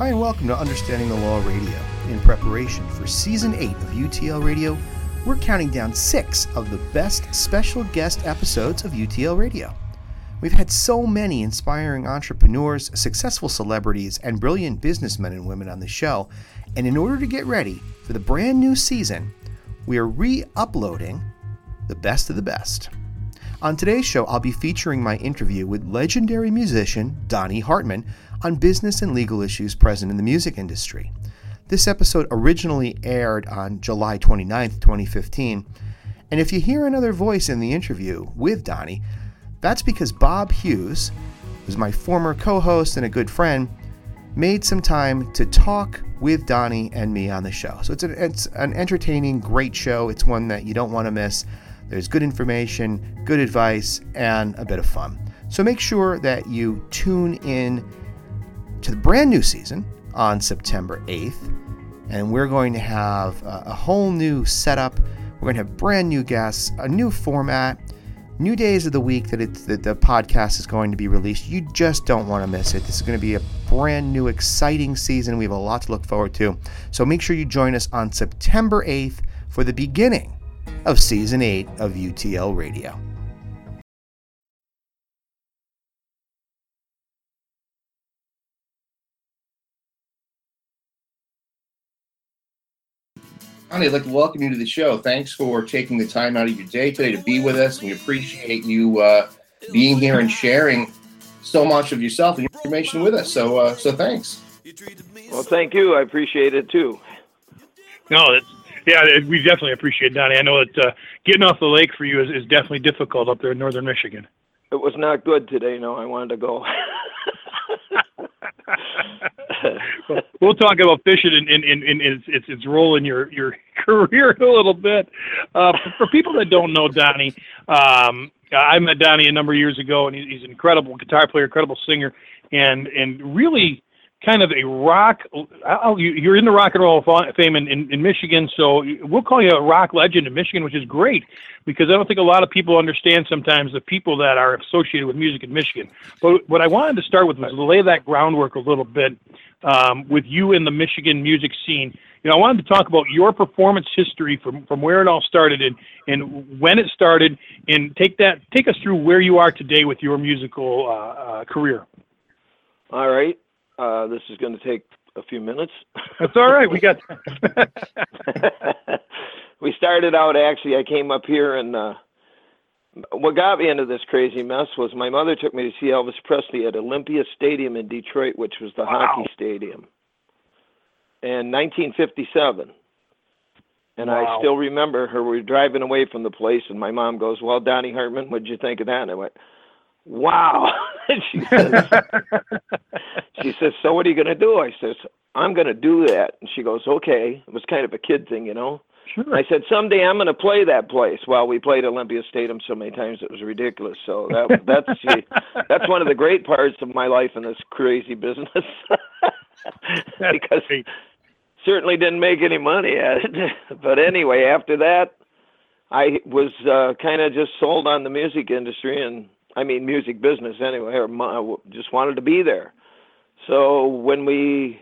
Hi, and welcome to Understanding the Law Radio. In preparation for season 8 of UTL Radio, we're counting down six of the best special guest episodes of UTL Radio. We've had so many inspiring entrepreneurs, successful celebrities, and brilliant businessmen and women on the show, and in order to get ready for the brand new season, we are re uploading the best of the best. On today's show, I'll be featuring my interview with legendary musician Donnie Hartman on business and legal issues present in the music industry. This episode originally aired on July 29th, 2015. And if you hear another voice in the interview with Donnie, that's because Bob Hughes, who's my former co host and a good friend, made some time to talk with Donnie and me on the show. So it's an, it's an entertaining, great show. It's one that you don't want to miss. There's good information, good advice, and a bit of fun. So make sure that you tune in to the brand new season on September 8th and we're going to have a, whole new setup. We're going to have brand new guests, a new format, new days of the week that, it's, that the podcast is going to be released. You just don't want to miss it. This is going to be a brand new, exciting season. We have a lot to look forward to. So make sure you join us on September 8th for the beginning of season 8 of UTL Radio. Donnie, I'd like to welcome you to the show. Thanks for taking the time out of your day today to be with us. We appreciate you uh, being here and sharing so much of yourself and information with us. So, uh, so thanks. Well, thank you. I appreciate it too. No, it's, yeah, we definitely appreciate it, Donnie. I know that uh, getting off the lake for you is, is definitely difficult up there in northern Michigan. It was not good today. No, I wanted to go. we'll talk about fishing and, and, and, and its, its, its role in your, your career a little bit. Uh, for, for people that don't know Donnie, um, I met Donnie a number of years ago, and he's an incredible guitar player, incredible singer, and and really kind of a rock. Oh, you're in the Rock and Roll Fame in, in, in Michigan, so we'll call you a rock legend in Michigan, which is great because I don't think a lot of people understand sometimes the people that are associated with music in Michigan. But what I wanted to start with was lay that groundwork a little bit um, with you in the Michigan music scene. You know, I wanted to talk about your performance history from, from where it all started and, and when it started, and take that take us through where you are today with your musical uh, uh, career. All right. Uh, this is going to take a few minutes. That's all right. We got. we started out actually. I came up here and uh, what got me into this crazy mess was my mother took me to see Elvis Presley at Olympia Stadium in Detroit, which was the wow. hockey stadium, in 1957. And wow. I still remember her. We were driving away from the place, and my mom goes, "Well, Donnie Hartman, what'd you think of that?" And I went, "Wow." she says, "She says, so what are you going to do?" I says, "I'm going to do that." And she goes, "Okay." It was kind of a kid thing, you know. Sure. I said someday I'm going to play that place. Well, we played Olympia Stadium so many times it was ridiculous. So that that's that's one of the great parts of my life in this crazy business. because great. certainly didn't make any money at it. but anyway, after that, I was uh, kind of just sold on the music industry and I mean music business anyway. Or my, just wanted to be there. So when we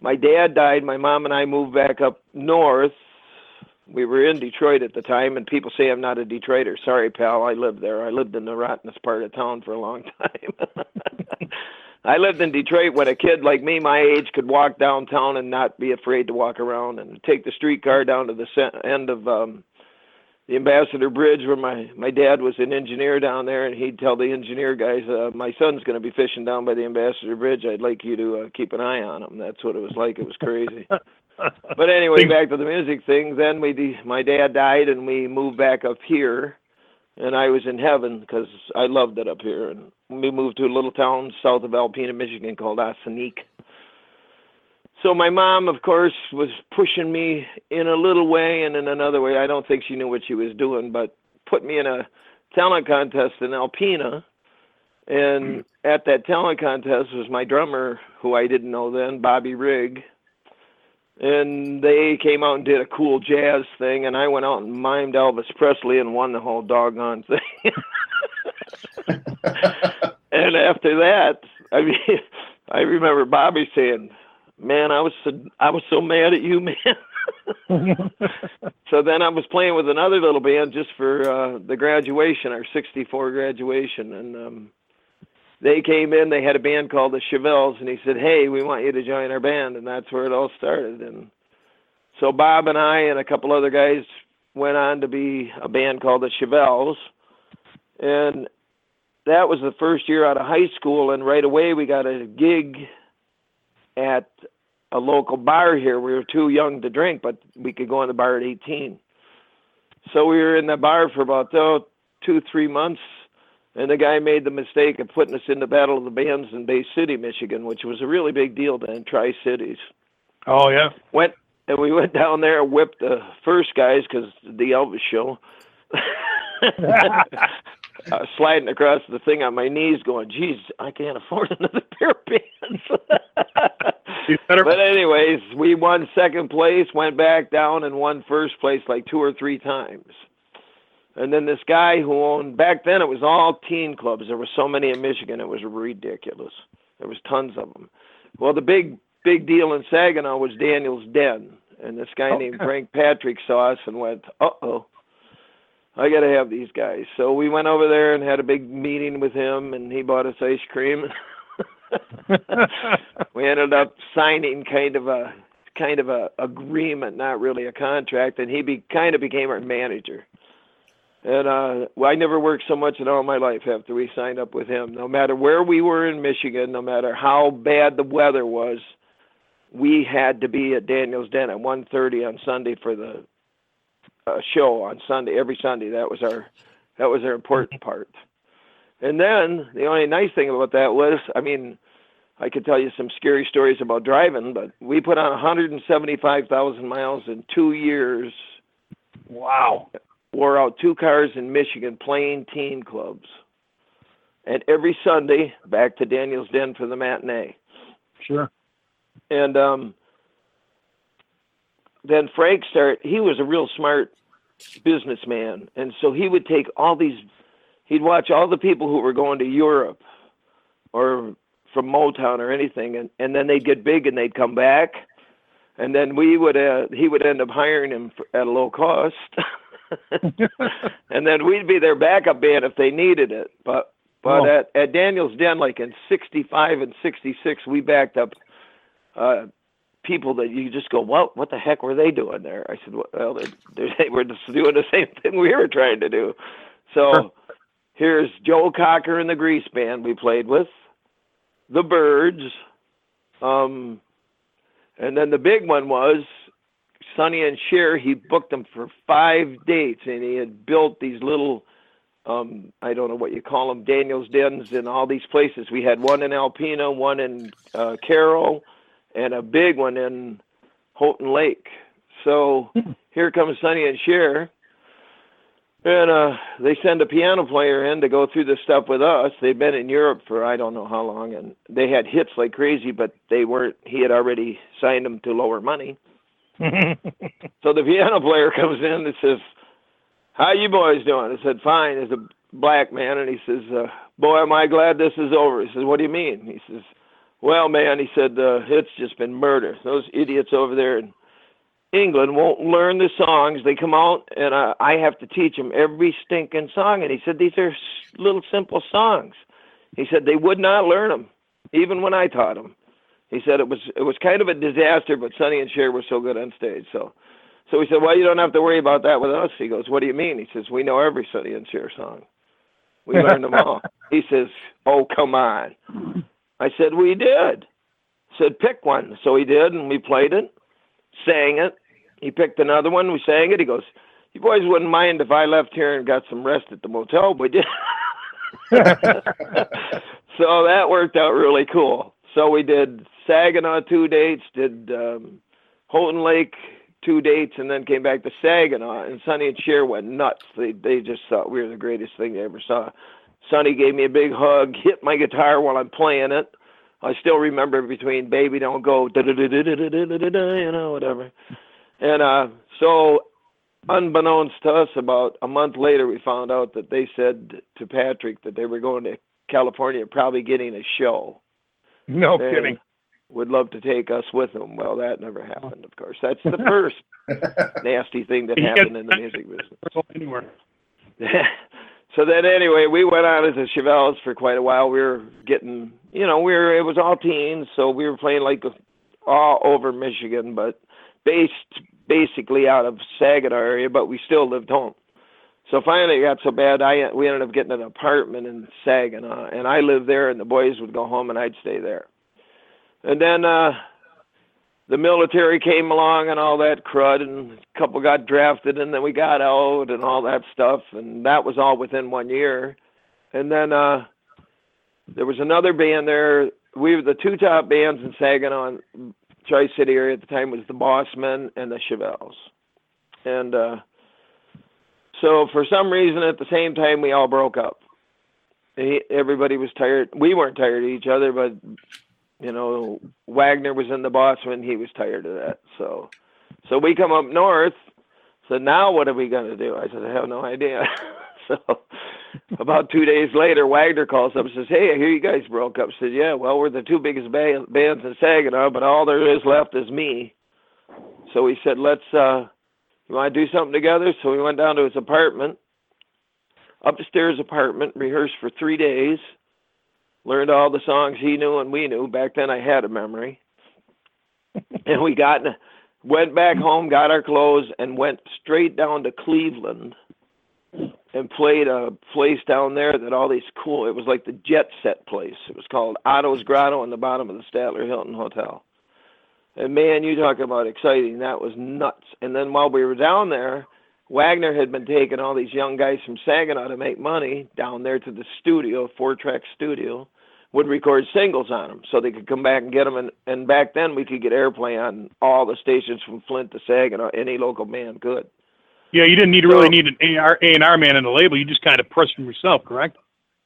my dad died, my mom and I moved back up north we were in Detroit at the time, and people say I'm not a Detroiter. Sorry, pal, I lived there. I lived in the rottenest part of town for a long time. I lived in Detroit when a kid like me, my age, could walk downtown and not be afraid to walk around and take the streetcar down to the end of um the Ambassador Bridge, where my my dad was an engineer down there, and he'd tell the engineer guys, uh, "My son's going to be fishing down by the Ambassador Bridge. I'd like you to uh, keep an eye on him." That's what it was like. It was crazy. but anyway, back to the music thing. Then we, de- my dad died, and we moved back up here, and I was in heaven because I loved it up here. And we moved to a little town south of Alpena, Michigan, called Ossineke. So my mom, of course, was pushing me in a little way and in another way. I don't think she knew what she was doing, but put me in a talent contest in Alpena. And hmm. at that talent contest was my drummer, who I didn't know then, Bobby Rigg and they came out and did a cool jazz thing, and I went out and mimed Elvis Presley and won the whole doggone thing. and after that, I mean, I remember Bobby saying, man, I was so, I was so mad at you, man. so then I was playing with another little band just for uh, the graduation, our '64 graduation, and um, they came in. They had a band called the Chevelles, and he said, "Hey, we want you to join our band," and that's where it all started. And so Bob and I and a couple other guys went on to be a band called the Chevelles, and that was the first year out of high school. And right away we got a gig at a local bar here. We were too young to drink, but we could go in the bar at 18. So we were in the bar for about oh, two, three months, and the guy made the mistake of putting us in the Battle of the Bands in Bay City, Michigan, which was a really big deal then, Tri Cities. Oh yeah. Went and we went down there and whipped the first guys because the Elvis show. uh, sliding across the thing on my knees, going, "Geez, I can't afford another pair of pants." but anyways, we won second place, went back down, and won first place like two or three times. And then this guy who owned back then it was all teen clubs. There were so many in Michigan, it was ridiculous. There was tons of them. Well, the big big deal in Saginaw was Daniel's Den, and this guy named Frank Patrick saw us and went, "Uh oh." I got to have these guys. So we went over there and had a big meeting with him, and he bought us ice cream. we ended up signing kind of a kind of a agreement, not really a contract, and he be kind of became our manager. And uh well, I never worked so much in all my life after we signed up with him. No matter where we were in Michigan, no matter how bad the weather was, we had to be at Daniel's Den at 1:30 on Sunday for the uh, show on Sunday every Sunday. That was our that was our important part. And then the only nice thing about that was, I mean, I could tell you some scary stories about driving, but we put on 175,000 miles in two years. Wow. Wore out two cars in Michigan playing teen clubs. And every Sunday, back to Daniel's Den for the matinee. Sure. And um, then Frank started, he was a real smart businessman. And so he would take all these, he'd watch all the people who were going to Europe or from Motown or anything, and and then they'd get big and they'd come back, and then we would uh, he would end up hiring him for, at a low cost, and then we'd be their backup band if they needed it. But but oh. at at Daniel's Den, like in '65 and '66, we backed up. Uh, people that you just go, what what the heck were they doing there? I said, well, they, they were just doing the same thing we were trying to do. So sure. here's Joe Cocker and the Grease Band we played with the Byrds, Um, and then the big one was Sonny and Cher. He booked them for five dates, and he had built these little, um, I don't know what you call them, Daniel's dens in all these places. We had one in Alpena, one in uh, Carroll, and a big one in Houghton Lake. So hmm. here comes Sonny and Cher and uh, they send a piano player in to go through the stuff with us. They've been in Europe for I don't know how long, and they had hits like crazy, but they weren't. He had already signed them to lower money. so the piano player comes in and says, "How you boys doing?" I said, "Fine." It's a black man, and he says, uh, "Boy, am I glad this is over." He says, "What do you mean?" He says, "Well, man," he said, uh, "It's just been murder. Those idiots over there." in England won't learn the songs. They come out, and I, I have to teach them every stinking song. And he said these are little simple songs. He said they would not learn them, even when I taught them. He said it was it was kind of a disaster, but Sonny and Cher were so good on stage. So, so he said, well, you don't have to worry about that with us. He goes, what do you mean? He says, we know every Sonny and Cher song. We learned them all. He says, oh come on. I said we did. I Said pick one. So he did, and we played it, sang it, he picked another one. We sang it. He goes, "You boys wouldn't mind if I left here and got some rest at the motel, would you?" so that worked out really cool. So we did Saginaw two dates, did um, Houghton Lake two dates, and then came back to Saginaw. And Sonny and Cher went nuts. They they just thought we were the greatest thing they ever saw. Sonny gave me a big hug, hit my guitar while I'm playing it. I still remember between "Baby Don't Go," you know, whatever. And uh, so, unbeknownst to us, about a month later, we found out that they said to Patrick that they were going to California, probably getting a show. No and, kidding. would love to take us with them. Well, that never happened, of course. That's the first nasty thing that happened in the music business. Anywhere. so then, anyway, we went on as the Chevelles for quite a while. We were getting, you know, we were it was all teens, so we were playing like all over Michigan, but based basically out of Saginaw area, but we still lived home. So finally, it got so bad, I we ended up getting an apartment in Saginaw, and I lived there, and the boys would go home, and I'd stay there. And then uh, the military came along and all that crud, and a couple got drafted, and then we got out and all that stuff, and that was all within one year. And then uh, there was another band there. We were the two top bands in Saginaw, Tri City area at the time was the Bossmen and the Chevelles, and uh, so for some reason at the same time we all broke up. He, everybody was tired. We weren't tired of each other, but you know Wagner was in the Bossmen. He was tired of that. So so we come up north. So now what are we going to do? I said I have no idea. so about two days later, Wagner calls up and says, "Hey, I hear you guys broke up." I said, "Yeah, well, we're the two biggest band, bands in Saginaw, but all there is left is me." So he said, "Let's uh, you want to do something together?" So we went down to his apartment, upstairs apartment, rehearsed for three days, learned all the songs he knew and we knew. Back then, I had a memory, and we got went back home, got our clothes, and went straight down to Cleveland and played a place down there that all these cool. It was like the jet set place. It was called Otto's Grotto on the bottom of the Statler Hilton Hotel. And man, you talk about exciting. That was nuts. And then while we were down there, Wagner had been taking all these young guys from Saginaw to make money down there to the studio, four track studio, would record singles on them so they could come back and get them. And, and back then we could get airplay on all the stations from Flint to Saginaw. Any local band could. Yeah, you didn't need to really need an A and R man in the label. You just kind of pressed them yourself, correct?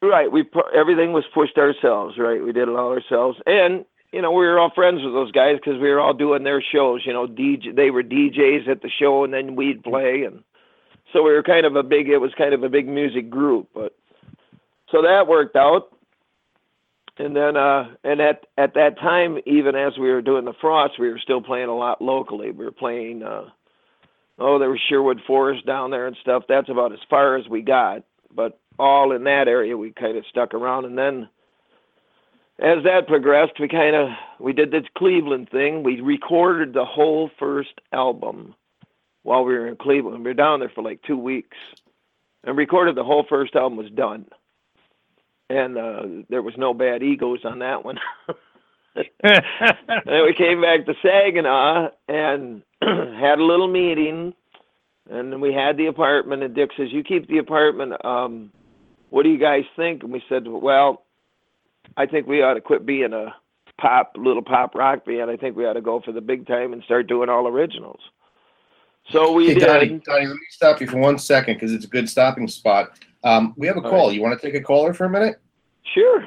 Right. We everything was pushed ourselves. Right. We did it all ourselves, and you know we were all friends with those guys because we were all doing their shows. You know, DJ. They were DJs at the show, and then we'd play, and so we were kind of a big. It was kind of a big music group, but so that worked out. And then, uh, and at at that time, even as we were doing the Frost, we were still playing a lot locally. We were playing. Uh, oh, there was Sherwood Forest down there and stuff. That's about as far as we got. But all in that area, we kind of stuck around. And then, as that progressed, we kind of we did this Cleveland thing. We recorded the whole first album while we were in Cleveland. We were down there for like two weeks, and recorded the whole first album. Was done, and uh, there was no bad egos on that one. and we came back to Saginaw and had a little meeting, and we had the apartment. And Dick says, "You keep the apartment. Um, what do you guys think?" And we said, "Well, I think we ought to quit being a pop, little pop rock band. I think we ought to go for the big time and start doing all originals." So we hey, did. Donnie, Donnie, let me stop you for one second because it's a good stopping spot. Um, we have a All call. right. You want to take a caller for a minute? Sure.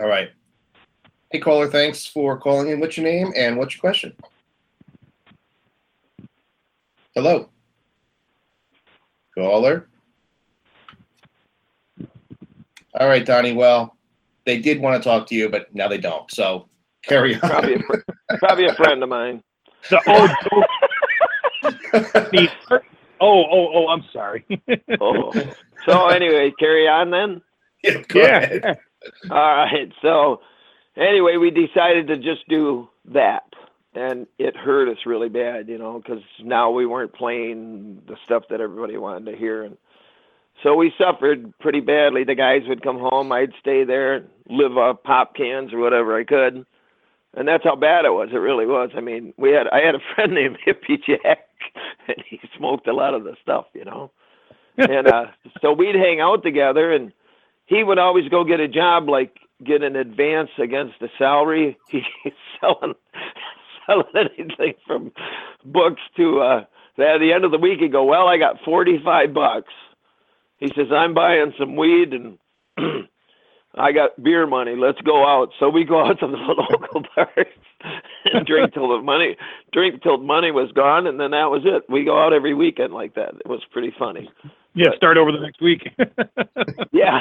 All right. Hey, caller, thanks for calling in. What's your name and what's your question? Hello. Caller. All right, Donnie. Well, they did want to talk to you, but now they don't. So carry on. Probably a, fr- probably a friend of mine. The oh, the, oh, oh, oh, I'm sorry. Oh. So anyway, carry on then. Yeah, go yeah. All right. So anyway, we decided to just do that, and it hurt us really bad, you know, because now we weren't playing the stuff that everybody wanted to hear, and so we suffered pretty badly. The guys would come home, I'd stay there, live off pop cans or whatever I could, and that's how bad it was. It really was. I mean, we had I had a friend named Hippie Jack, and he smoked a lot of the stuff, you know, and uh, so we'd hang out together and he would always go get a job like get an advance against the salary. He's selling selling anything from books to uh at the end of the week he'd go, Well, I got forty five bucks. He says, I'm buying some weed and I got beer money. Let's go out. So we go out to the local bars and drink till the money drink till money was gone and then that was it. We go out every weekend like that. It was pretty funny. Yeah, start over the next week. Yeah.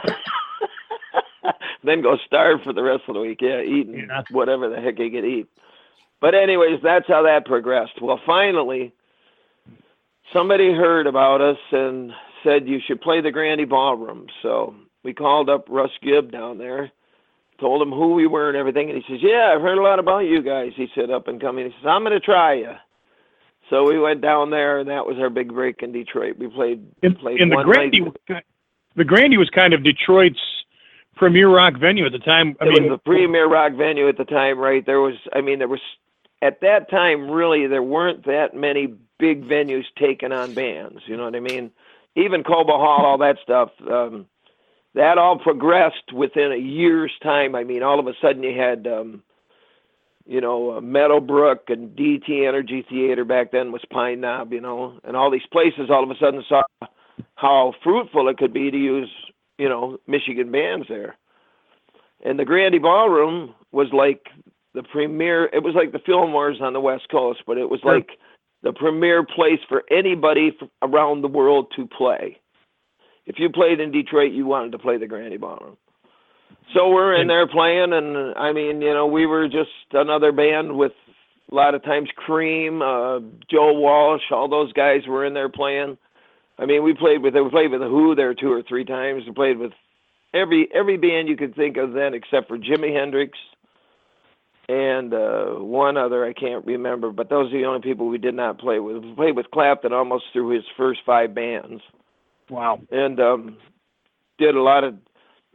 then go starve for the rest of the week. Yeah, eating Yeah. whatever the heck you could eat. But anyways, that's how that progressed. Well, finally, somebody heard about us and said you should play the Grande Ballroom. So we called up Russ Gibb down there, told him who we were and everything, and he says, "Yeah, I've heard a lot about you guys." He said, "Up and coming." He says, "I'm going to try you." So we went down there, and that was our big break in Detroit. We played And, played and the Grande, night. the Grande was kind of Detroit's premier rock venue at the time. I it mean, was the premier rock venue at the time, right? There was, I mean, there was at that time really there weren't that many big venues taking on bands. You know what I mean? Even Cobo Hall, all that stuff. Um, that all progressed within a year's time. I mean, all of a sudden you had, um, you know, uh, Meadowbrook and DTE Energy Theater back then was Pine Knob, you know, and all these places all of a sudden saw how fruitful it could be to use, you know, Michigan bands there. And the Grande Ballroom was like the premier. It was like the Fillmore's on the West Coast, but it was Sure. The premier place for anybody around the world to play. If you played in Detroit, you wanted to play the Grande Ballroom. So we're in there playing, and I mean, you know, we were just another band with a lot of times Cream, uh, Joe Walsh, all those guys were in there playing. I mean, we played with we played with the Who there two or three times. We played with every every band you could think of then, except for Jimi Hendrix and uh, one other I can't remember. But those are the only people we did not play with. We played with Clapton almost through his first five bands wow. and um, did a lot of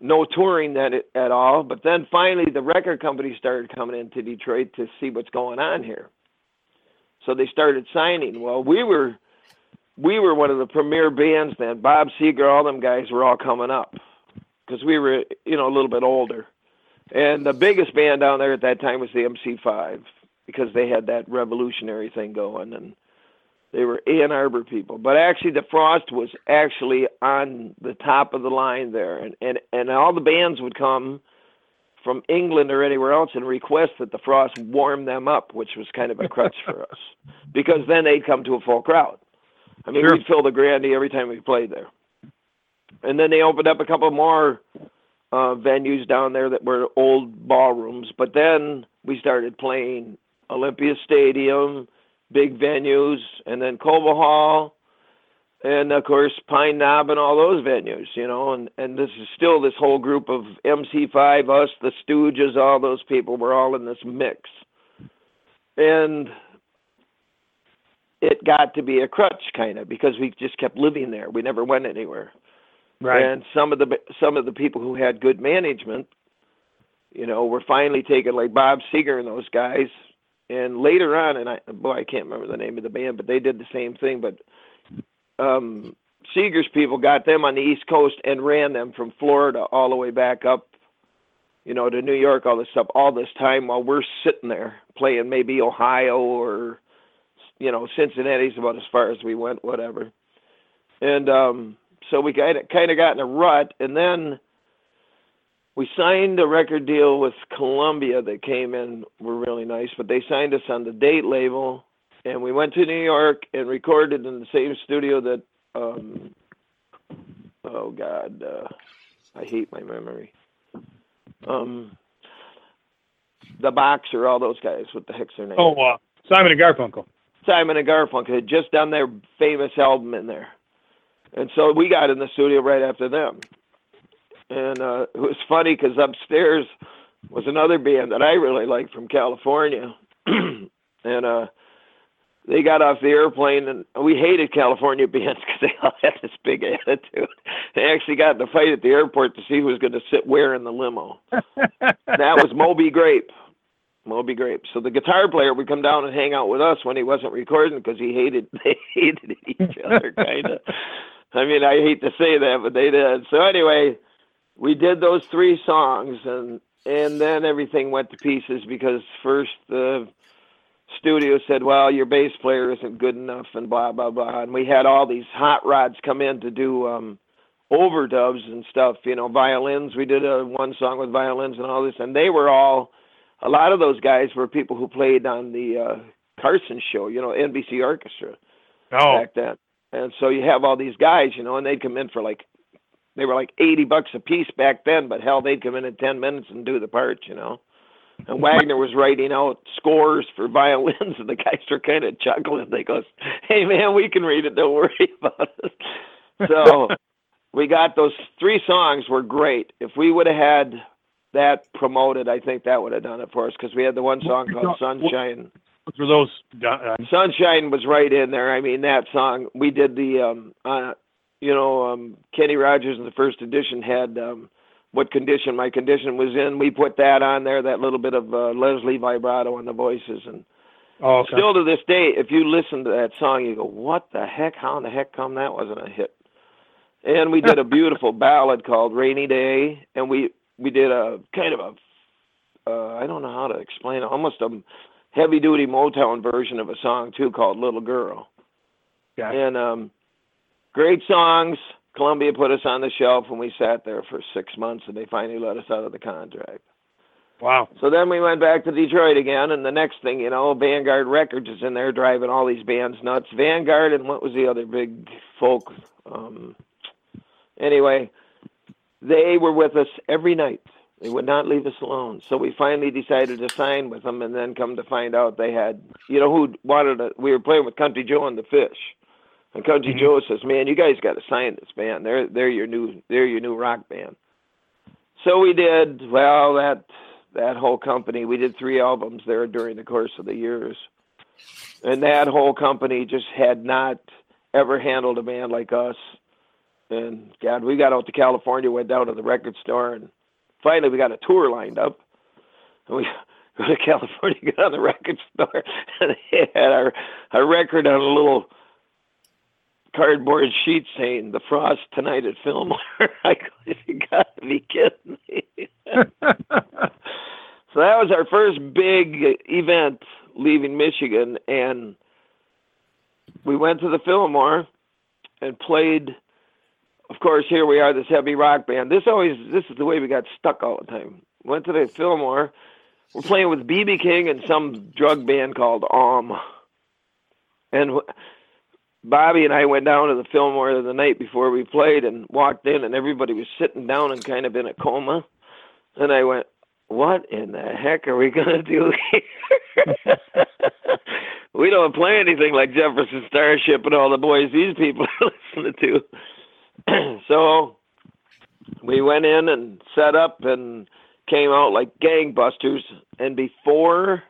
no touring that at all. But then finally, the record company started coming into Detroit to see what's going on here. So they started signing. Well, we were we were one of the premier bands then. Bob Seger, all them guys were all coming up because we were you know a little bit older. And the biggest band down there at that time was the MC5 because they had that revolutionary thing going and they were Ann Arbor people, but actually the Frost was actually on the top of the line there, and and and all the bands would come from England or anywhere else and request that the Frost warm them up, which was kind of a crutch for us, because then they'd come to a full crowd. I mean, Sure. we'd fill the Grande every time we played there, and then they opened up a couple more uh, venues down there that were old ballrooms, but then we started playing Olympia Stadium big venues, and then Cobo Hall, and of course Pine Knob and all those venues, you know, and and this is still this whole group of MC5, us, the Stooges, all those people were all in this mix, and it got to be a crutch kind of because we just kept living there. We never went anywhere. Right. And some of the some of the people who had good management, you know, were finally taken, like Bob Seger and those guys. And later on, and I boy, I can't remember the name of the band, but they did the same thing. But um, Seger's people got them on the East Coast and ran them from Florida all the way back up, you know, to New York, all this stuff, all this time while we're sitting there playing maybe Ohio or, you know, Cincinnati's about as far as we went, whatever. And um, so we kind of kind of got in a rut, and then we signed a record deal with Columbia that came in were really nice, but they signed us on the date label, and we went to New York and recorded in the same studio that um oh god, uh, I hate my memory. Um the boxer, all those guys, what the heck's their name? oh, uh, Simon and Garfunkel. Simon and Garfunkel had just done their famous album in there. And so we got in the studio right after them. And uh, it was funny because upstairs was another band that I really liked from California. and uh, they got off the airplane, and we hated California bands because they all had this big attitude. They actually got in a fight at the airport to see who was going to sit where in the limo. that was Moby Grape. Moby Grape. So the guitar player would come down and hang out with us when he wasn't recording because he hated they hated each other kind of. I mean, I hate to say that, but they did. So anyway, we did those three songs, and and then everything went to pieces because first the studio said, "Well, your bass player isn't good enough," and blah blah blah. And we had all these hot rods come in to do um overdubs and stuff. You know, violins. We did a one song with violins and all this, and they were all. A lot of those guys were people who played on the uh Carson show. You know, NBC Orchestra Oh, back then. And so you have all these guys, you know, and they'd come in for like they were like 80 bucks a piece back then, but hell, they'd come in in 10 minutes and do the parts, you know. And Wagner was writing out scores for violins, and the guys were kind of chuckling. They goes, "Hey man, we can read it. Don't worry about it." So we got those three songs were great. If we would have had that promoted, I think that would have done it for us because we had the one song called Sunshine. For those, uh, Sunshine was right in there. I mean, that song we did the, um, uh, you know, um, Kenny Rogers in the first edition had um, what condition my condition was in. We put that on there, that little bit of uh, Leslie vibrato on the voices, and oh, okay. still to this day, if you listen to that song, you go, "What the heck? How in the heck come that wasn't a hit?" And we did a beautiful ballad called "Rainy Day," and we we did a kind of a uh, I don't know how to explain it, almost a heavy duty Motown version of a song too called Little Girl. Yeah. And um great songs. Columbia put us on the shelf and we sat there for six months and they finally let us out of the contract. Wow. So then we went back to Detroit again and the next thing you know, Vanguard Records is in there driving all these bands nuts. Vanguard and what was the other big folk um anyway, they were with us every night. They would not leave us alone. So we finally decided to sign with them, and then come to find out they had, you know, who wanted to. We were playing with Country Joe and the Fish, and Country Mhm. Joe says, "Man, you guys got to sign this band. They're they're your new they're your new rock band." So we did. Well, that that whole company, we did three albums there during the course of the years, and that whole company just had not ever handled a band like us. And God, we got out to California, went down to the record store, and finally we got a tour lined up. And we go to California, get on the record store, and they had our our record on a little cardboard sheet saying "The Frost Tonight at Fillmore." I go, you got to be kidding me. so that was our first big event leaving Michigan, and we went to the Fillmore and played of course, here we are, this heavy rock band. This always, this is the way we got stuck all the time. Went to the Fillmore. We're playing with BB King and some drug band called Om. And Bobby and I went down to the Fillmore the night before we played and walked in, and everybody was sitting down and kind of in a coma. And I went, "What in the heck are we gonna do here?" we don't play anything like Jefferson Starship and all the boys these people are listening to. so we went in and set up and came out like gangbusters. And before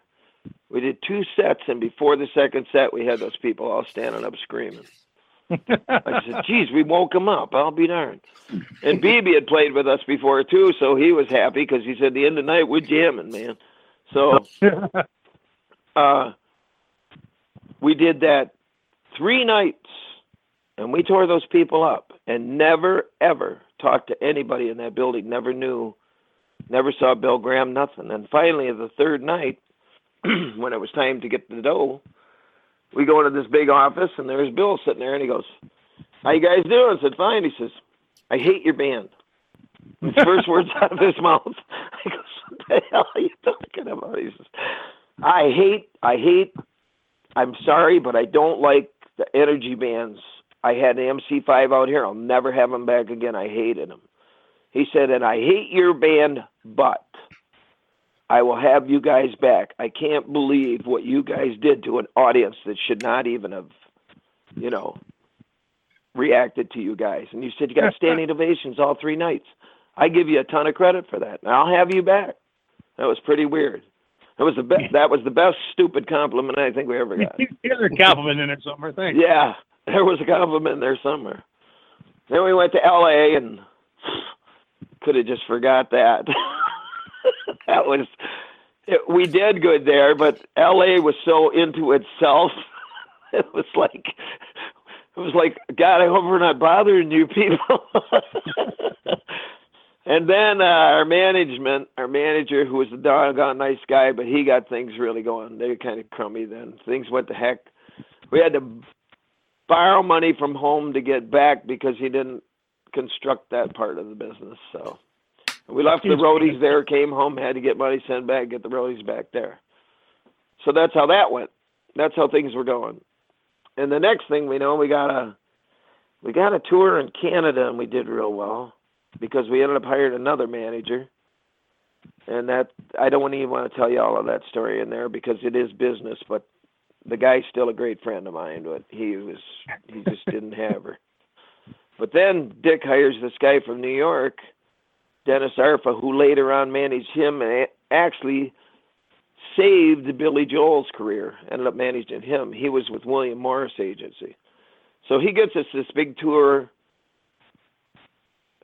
we did two sets, and before the second set, we had those people all standing up screaming. I said, "Geez, we woke them up. I'll be darned." And BB had played with us before too, so he was happy because he said, "The end of the night, we're jamming, man." So uh, we did that three nights, and we tore those people up, and never ever talked to anybody in that building. Never knew, never saw Bill Graham, nothing. And finally, the third night, when it was time to get the dough, we go into this big office, and there's Bill sitting there, and he goes, "How you guys doing?" I said, "Fine." He says, "I hate your band." His first words out of his mouth. I go, "What the hell are you talking about?" He says, "I hate, I hate. I'm sorry, but I don't like the energy bands. I had an MC5 out here. I'll never have them back again. I hated them." He said, "And I hate your band, but." I will have you guys back. I can't believe what you guys did to an audience that should not even have, you know, reacted to you guys. And you said you got standing ovations all three nights. I give you a ton of credit for that. And I'll have you back. That was pretty weird. That was the best. That was the best stupid compliment I think we ever got. Here's a compliment in there somewhere. Thanks. Yeah, there was a compliment there somewhere. Then we went to L.A. and could have just forgot that. that was it, we did good there, but LA was so into itself. It was like it was like God, I hope we're not bothering you people. and then uh, our management, our manager, who was a doggone nice guy, but he got things really going. They were kind of crummy then. Things went to heck. We had to borrow money from home to get back because he didn't construct that part of the business. So we left the roadies there, came home, had to get money sent back, get the roadies back there. So that's how that went. That's how things were going. And the next thing we know, we got a we got a tour in Canada and we did real well. because we ended up hiring another manager. And that I don't even want to tell you all of that story in there because it is business, but the guy's still a great friend of mine, but he was he just didn't have her. But then Dick hires this guy from New York, Dennis Arfa, who later on managed him and actually saved Billy Joel's career. Ended up managing him. He was with William Morris Agency, so he gets us this big tour.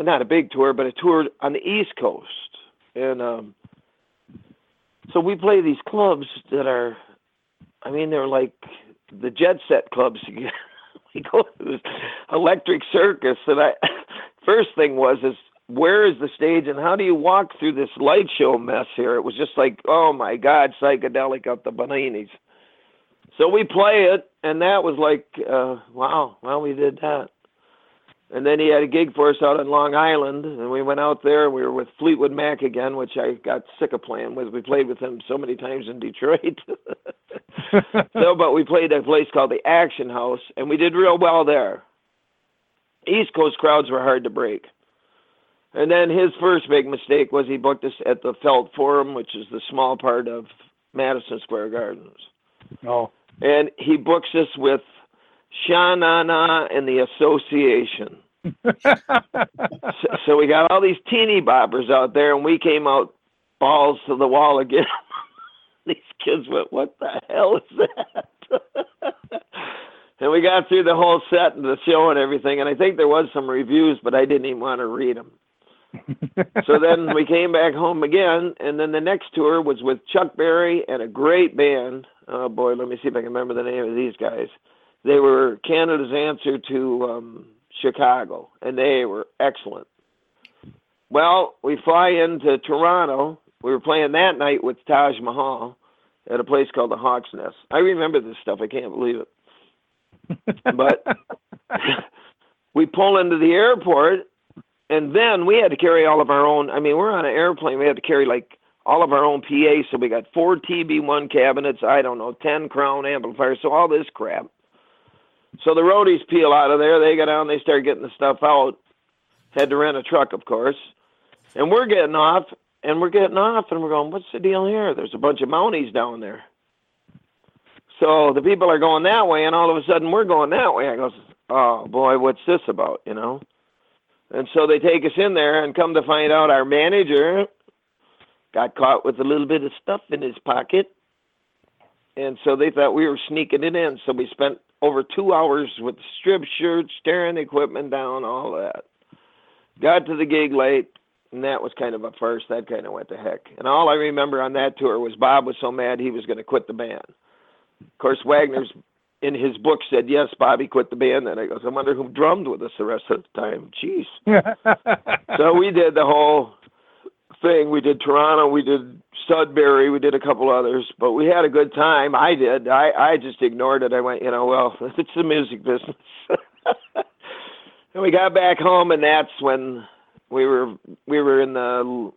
Not a big tour, but a tour on the East Coast, and um, so we play these clubs that are I mean, they're like the jet set clubs. we go to this electric circus, and I first thing was is where is the stage and how do you walk through this light show mess here? It was just like, oh my God, psychedelic up the bananas. So we play it, and that was like, uh, wow, well, we did that. And then he had a gig for us out in Long Island, and we went out there. We were with Fleetwood Mac again, which I got sick of playing with. We played with him so many times in Detroit. so, but we played at a place called the Action House, and we did real well there. East Coast crowds were hard to break. And then his first big mistake was he booked us at the Felt Forum, which is the small part of Madison Square Gardens. Oh. And he books us with Sha Na Na and the Association. so, so, we got all these teeny boppers out there, and we came out balls to the wall again. these kids went, "What the hell is that?" and we got through the whole set and the show and everything. And I think there was some reviews, but I didn't even want to read them. so then we came back home again, and then the next tour was with Chuck Berry and a great band. Oh boy, let me see if I can remember the name of these guys. They were Canada's answer to um, Chicago, and they were excellent. Well, we fly into Toronto. We were playing that night with Taj Mahal at a place called the Hawk's Nest. I remember this stuff. I can't believe it. but we pull into the airport, and then we had to carry all of our own. I mean, we're on an airplane. We had to carry like all of our own PA. So we got four TB1 cabinets. I don't know, ten Crown amplifiers. So all this crap. So the roadies peel out of there. They go down. They start getting the stuff out. Had to rent a truck, of course. And we're getting off, and we're getting off, and we're going, what's the deal here? There's a bunch of Mounties down there. So the people are going that way, and all of a sudden we're going that way. I goes, oh boy, what's this about, you know? And so they take us in there, and come to find out, our manager got caught with a little bit of stuff in his pocket, and so they thought we were sneaking it in. So we spent over two hours with the strip shirts, tearing equipment down, all that. Got to the gig late, and that was kind of a first. That kind of went to heck. And all I remember on that tour was Bob was so mad he was going to quit the band. Of course, Wagner's in his book said yes, Bobby quit the band. And I goes, I wonder who drummed with us the rest of the time. Jeez. so we did the whole thing. We did Toronto. We did Sudbury. We did a couple others, but we had a good time. I did. I I just ignored it. I went, you know, well, it's the music business. and we got back home, and that's when we were we were in the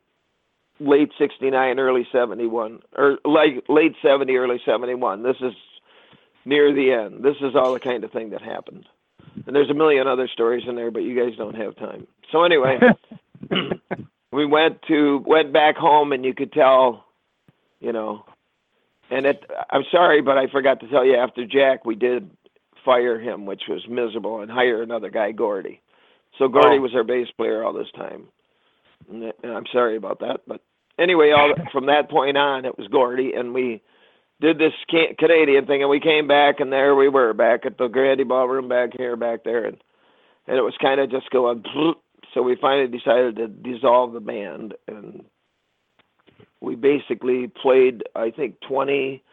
late '69, early '71, or like late '70, early '71. This is near the end. This is all the kind of thing that happened. And there's a million other stories in there, but you guys don't have time. So anyway, we went to went back home and you could tell you know and it i'm sorry but i forgot to tell you after jack we did fire him which was miserable and hire another guy gordy so gordy oh. was our bass player all this time and i'm sorry about that but anyway all from that point on it was gordy and we did this canadian thing and we came back and there we were back at the Grande ballroom back here back there and and it was kind of just going so we finally decided to dissolve the band and we basically played i think 20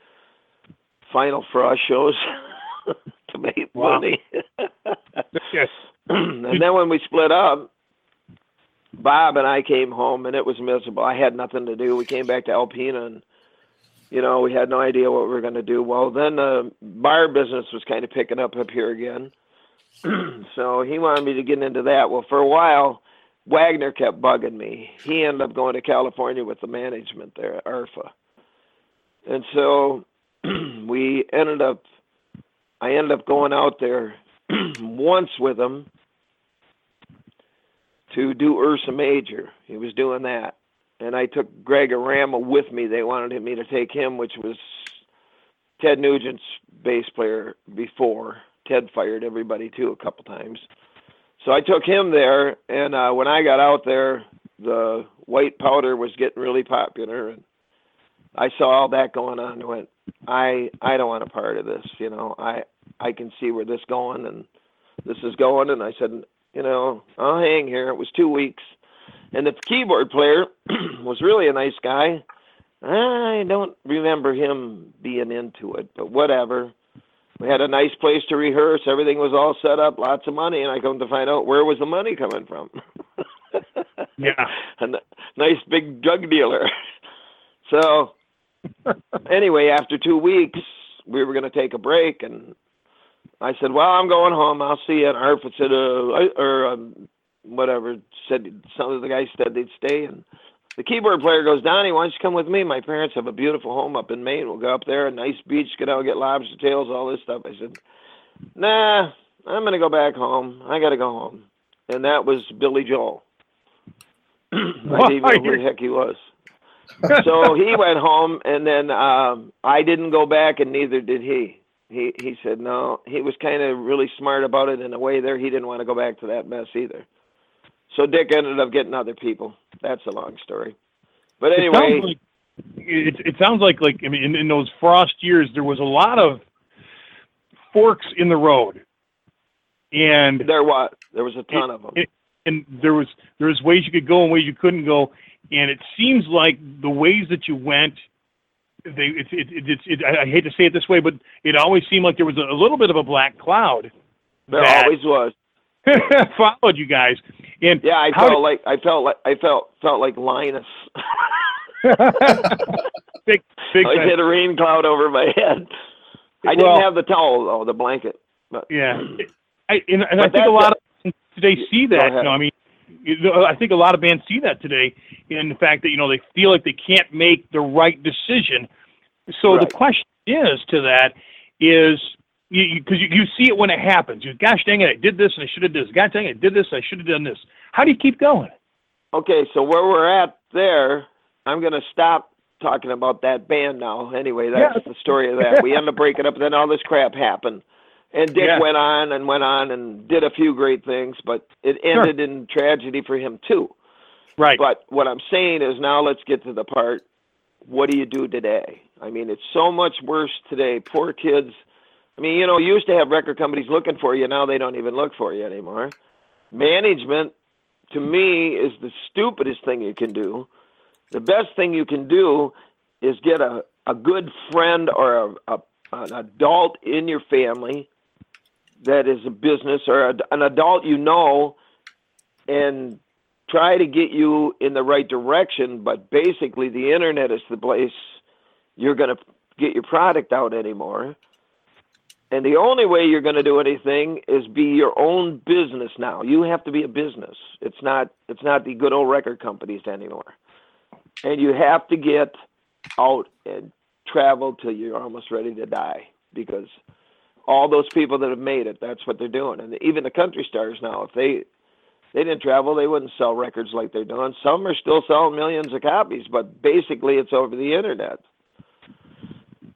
final frost shows to make wow. money yes and then when we split up bob and i came home and it was miserable i had nothing to do we came back to alpena and you know we had no idea what we were going to do well then the bar business was kind of picking up up here again so he wanted me to get into that. Well, for a while, Wagner kept bugging me. He ended up going to California with the management there at ARFA. And so we ended up, I ended up going out there once with him to do Ursa Major. He was doing that, and I took Greg Arama with me. They wanted me to take him, which was Ted Nugent's bass player before. Ted fired everybody too a couple times. So I took him there, and uh, when I got out there, the white powder was getting really popular, and I saw all that going on. And went, I I don't want a part of this. You know, I I can see where this going, and this is going. And I said, you know, I'll hang here. It was two weeks, and the keyboard player was really a nice guy. I don't remember him being into it, but whatever. We had a nice place to rehearse. Everything was all set up, lots of money, and I come to find out where was the money coming from. yeah, a nice big drug dealer. So anyway, after two weeks, we were going to take a break, and I said, "Well, I'm going home. I'll see you." And Arfit said, uh, or um, whatever said some of the guys said they'd stay, and the keyboard player goes, Donnie, why don't you come with me? My parents have a beautiful home up in Maine. We'll go up there, a nice beach, get out, get lobster tails, all this stuff. I said, Nah, I'm gonna go back home. I gotta go home. And that was Billy Joel. I didn't even know who the heck he was. so he went home, and then um, I didn't go back, and neither did he. He he said no. He was kind of really smart about it in a way. There, he didn't want to go back to that mess either. So Dick ended up getting other people. That's a long story. But anyway, it sounds like, it, it sounds like, like I mean, in, in those frost years, there was a lot of forks in the road, and there was there was a ton it, of them, it, and there was there was ways you could go and ways you couldn't go, and it seems like the ways that you went. They, it, it, it, it, I hate to say it this way, but it always seemed like there was a, little bit of a black cloud. There always was. followed you guys. And yeah, I felt did... like I felt like I felt felt like Linus. big, big. I hit a rain cloud over my head. I didn't have the towel though, the blanket. But yeah, I and, and I think a lot of today see that. You know, I mean, I think a lot of bands see that today in the fact that you know they feel like they can't make the right decision. So right. the question is to that is because you, you, you, see it when it happens. You, gosh dang it, I did this and I should have done this. Gosh dang it, I did this, I should have done this. How do you keep going? Okay, so where we're at there, I'm going to stop talking about that band now. Anyway, that's yeah. the story of that. we end up breaking up, then all this crap happened. And Dick yeah. went on and went on and did a few great things, but it ended sure. in tragedy for him too. Right. But what I'm saying is now let's get to the part what do you do today? I mean, it's so much worse today. Poor kids I mean, you know, you used to have record companies looking for you. Now they don't even look for you anymore. Management, to me, is the stupidest thing you can do. The best thing you can do is get a, a good friend or a, a, an adult in your family that is a business or a, an adult you know and try to get you in the right direction. But basically, the internet is the place you're going to get your product out anymore. And the only way you're going to do anything is be your own business now. You have to be a business. It's not it's not the good old record companies anymore. And you have to get out and travel till you're almost ready to die because all those people that have made it, that's what they're doing. And even the country stars now, if they they didn't travel, they wouldn't sell records like they're doing. Some are still selling millions of copies, but basically it's over the internet.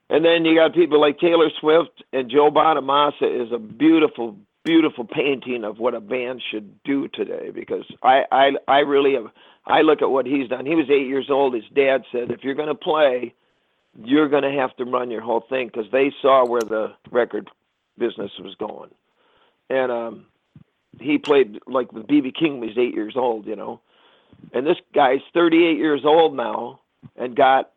And then you got people like Taylor Swift and Joe Bonamassa is a beautiful, beautiful painting of what a band should do today. Because I, I, I really have. I look at what he's done. He was eight years old. His dad said, if you're going to play, you're going to have to run your whole thing because they saw where the record business was going. And um, he played like with BB King when he was eight years old, you know. And this guy's 38 years old now and got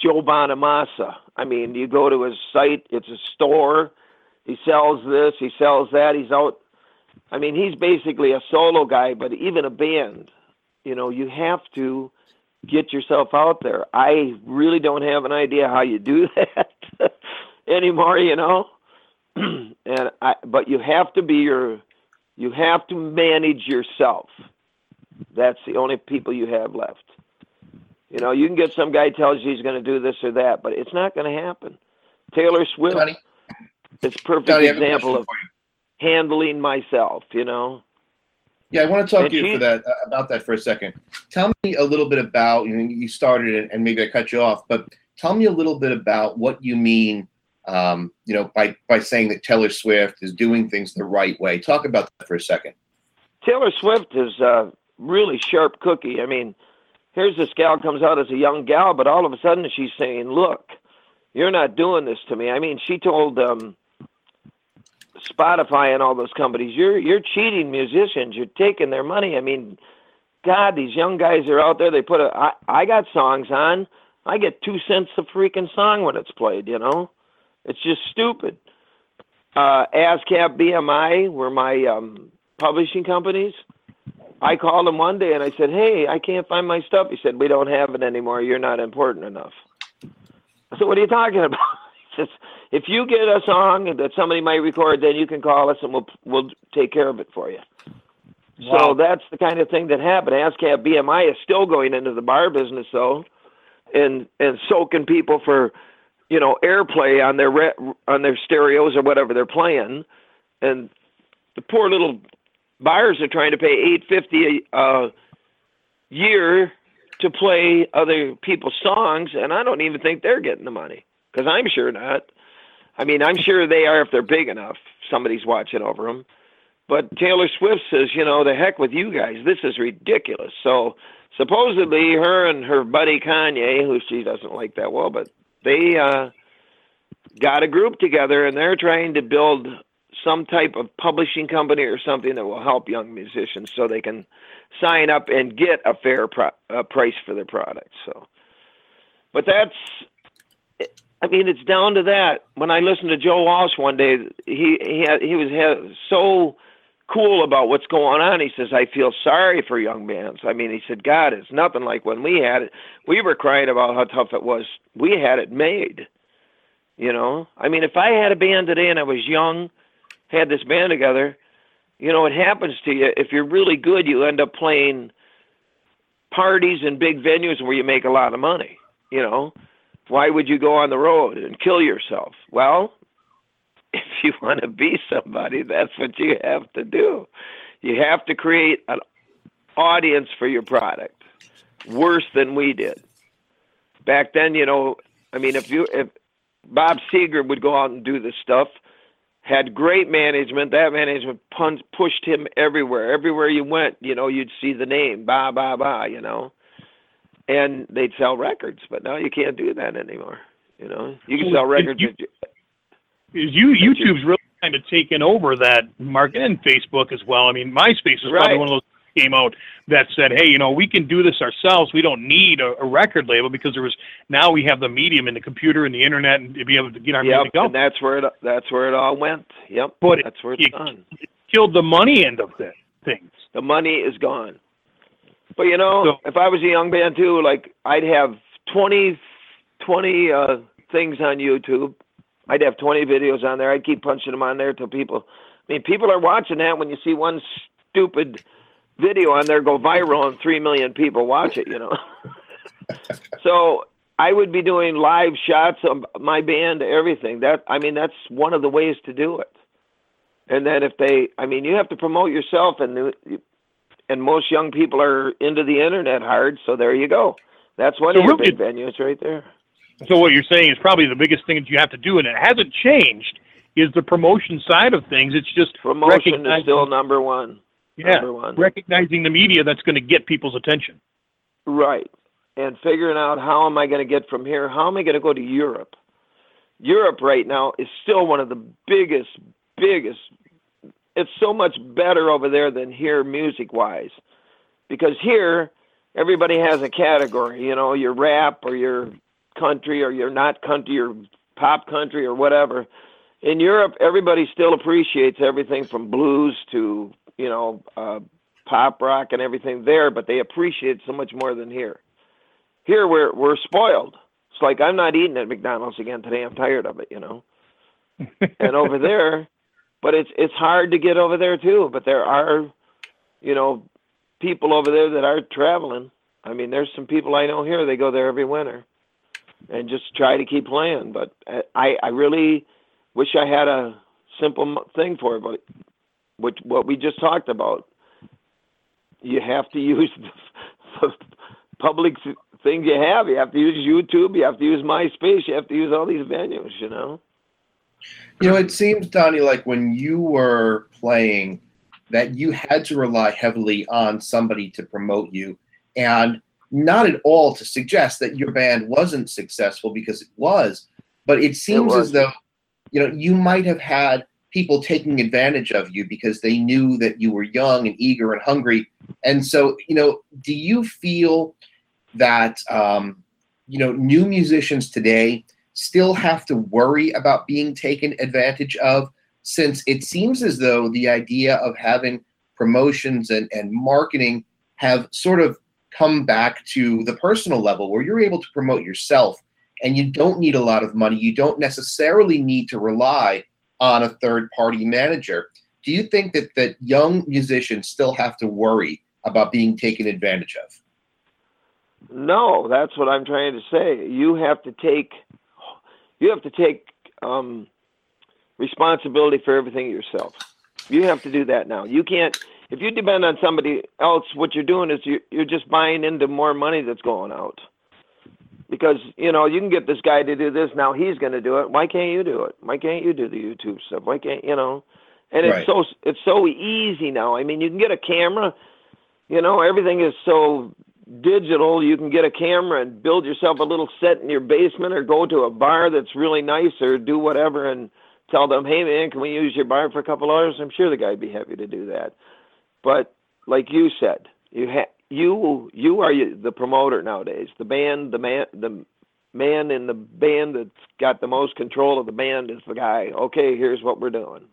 Joe Bonamassa. I mean, you go to his site, it's a store. He sells this, he sells that. He's out. I mean, he's basically a solo guy, but even a band, you know, you have to get yourself out there. I really don't have an idea how you do that anymore, you know. and I but you have to be your you have to manage yourself. That's the only people you have left. You know, you can get some guy tells you he's going to do this or that, but it's not going to happen. Taylor Swift, Johnny, it's perfect Johnny, example of handling myself. You know. Yeah, I want to talk to you for that uh, about that for a second. Tell me a little bit about you know you started it and maybe I cut you off, but tell me a little bit about what you mean um, you know by by saying that Taylor Swift is doing things the right way. Talk about that for a second. Taylor Swift is a really sharp cookie. I mean, here's this gal comes out as a young gal, but all of a sudden she's saying, "Look, you're not doing this to me." I mean, she told um, Spotify and all those companies, "You're you're cheating musicians. You're taking their money." I mean, God, these young guys are out there. They put a. I, I got songs on. I get two cents a freaking song when it's played. You know, it's just stupid. Uh, ASCAP, BMI were my um, publishing companies. I called him one day and I said, "Hey, I can't find my stuff." He said, "We don't have it anymore. You're not important enough." I said, "What are you talking about?" He says, "If you get a song that somebody might record, then you can call us and we'll we'll take care of it for you." Wow. So that's the kind of thing that happened. ASCAP BMI is still going into the bar business though, and and soaking people for, you know, airplay on their re- on their stereos or whatever they're playing, and the poor little buyers are trying to pay eight fifty a year to play other people's songs, and I don't even think they're getting the money because I'm sure not. I mean, I'm sure they are if they're big enough. Somebody's watching over them. But Taylor Swift says, you know, the heck with you guys. This is ridiculous. So supposedly, her and her buddy Kanye, who she doesn't like that well, but they uh, got a group together and they're trying to build some type of publishing company or something that will help young musicians so they can sign up and get a fair pro- uh, price for their product. So, but that's, I mean, it's down to that. When I listened to Joe Walsh one day, he he had, he was had, so cool about what's going on. He says, I feel sorry for young bands. I mean, he said, God, it's nothing like when we had it. We were crying about how tough it was. We had it made. You know, I mean, if I had a band today and I was young had this band together, you know, it happens to you. If you're really good, you end up playing parties and big venues where you make a lot of money. You know, why would you go on the road and kill yourself? Well, if you want to be somebody, that's what you have to do. You have to create an audience for your product. Worse than we did. Back then, you know, I mean, if you if Bob Seger would go out and do this stuff, had great management. That management punched, pushed him everywhere. Everywhere you went, you know, you'd see the name, ba ba ba, you know, and they'd sell records. But now you can't do that anymore. You know, you can sell records. You, is you YouTube's really kind of taken over that market and Facebook as well. I mean, MySpace is right. probably one of those came out that said, "Hey, you know, we can do this ourselves. We don't need a, a record label because there was now we have the medium and the computer and the internet and to be able to get our yep, music out." and that's where it that's where it all went. Yep, but that's where it's it, gone. It killed the money end of the things. The money is gone. But you know, so, if I was a young band too, like I'd have 20, 20 uh, things on YouTube. I'd have 20 videos on there. I'd keep punching them on there till people. I mean, people are watching that when you see one stupid video on there go viral and three million people watch it. You know, so I would be doing live shots of my band, everything. That I mean, that's one of the ways to do it. And then if they, I mean, you have to promote yourself, and and most young people are into the internet hard. So there you go. That's one so of your big venues right there. So what you're saying is probably the biggest thing that you have to do, and it hasn't changed, is the promotion side of things. It's just promotion is still number one. Yeah, recognizing the media that's going to get people's attention. Right, and figuring out how am I going to get from here? How am I going to go to Europe? Europe right now is still one of the biggest, biggest. It's so much better over there than here, music wise, because here everybody has a category. You know, your rap or your country or you're not country or pop country or whatever. In Europe, everybody still appreciates everything from blues to you know, uh, pop rock and everything there, but they appreciate it so much more than here. Here we're we're spoiled. It's like I'm not eating at McDonald's again today. I'm tired of it, you know. and over there, but it's it's hard to get over there too. But there are, you know, people over there that are traveling. I mean, there's some people I know here. They go there every winter, and just try to keep playing. But uh, I I really wish I had a simple thing for it. But which what we just talked about. you have to use the, the public things you have. You have to use YouTube. You have to use MySpace. You have to use all these venues. You know. You know, it seems, Donnie, like when you were playing, that you had to rely heavily on somebody to promote you, and not at all to suggest that your band wasn't successful because it was, but it seems it as though, you know, you might have had people taking advantage of you because they knew that you were young and eager and hungry. And so, you know, do you feel that um, you know new musicians today still have to worry about being taken advantage of since it seems as though the idea of having promotions and, and marketing have sort of come back to the personal level where you're able to promote yourself and you don't need a lot of money. You don't necessarily need to rely on a third party manager. Do you think that that young musicians still have to worry about being taken advantage of? No, that's what I'm trying to say. You have to take you have to take um, responsibility for everything yourself. You have to do that now. You can't if you depend on somebody else. What you're doing is you're, you're just buying into more money that's going out. Because you know you can get this guy to do this now. He's going to do it. Why can't you do it? Why can't you do the YouTube stuff? Why can't you know? And it's right. so it's so easy now. I mean, you can get a camera. You know, everything is so digital, you can get a camera and build yourself a little set in your basement or go to a bar that's really nice or do whatever and tell them, hey man, can we use your bar for a couple hours? I'm sure the guy'd be happy to do that. But like you said, you have you you are the promoter nowadays. The band, the man, the man in the band that's got the most control of the band is the guy. Okay, here's what we're doing.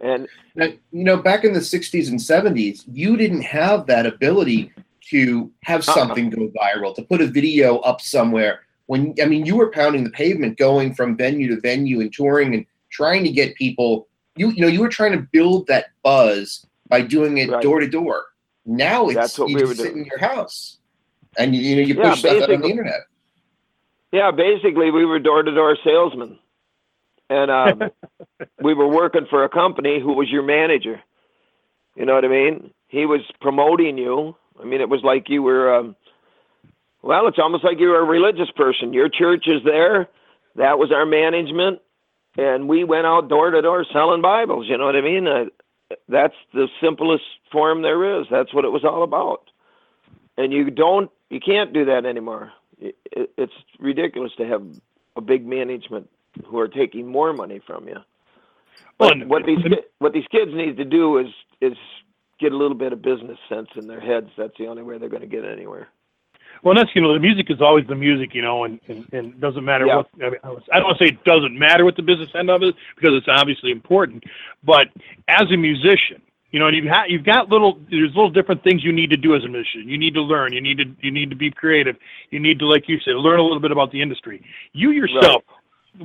And now, you know, back in the '60s and '70s, you didn't have that ability to have uh-huh. something go viral, to put a video up somewhere. When I mean, you were pounding the pavement, going from venue to venue and touring and trying to get people. You you know, you were trying to build that buzz by doing it door to door. Now it's That's what you we just sit in your house and you, you know you yeah, push stuff out on the internet. Yeah, basically we were door to door salesmen, and um, we were working for a company who was your manager. You know what I mean? He was promoting you I mean, it was like you were, um, well, it's almost like you were a religious person. Your church is there. That was our management. And we went out door to door selling Bibles. You know what I mean? Uh, that's the simplest form there is. That's what it was all about. And you don't, you can't do that anymore. It, it, it's ridiculous to have a big management who are taking more money from you. But well, what these what these kids need to do is is get a little bit of business sense in their heads. That's the only way they're going to get anywhere. Well, that's you know the music is always the music, you know, and and, and it doesn't matter yeah. what I, mean, I don't want to say it doesn't matter what the business end of it because it's obviously important, but as a musician, you know, and you've had you've got little there's little different things you need to do as a musician. You need to learn. You need to you need to be creative. You need to, like you said, learn a little bit about the industry. You yourself. Right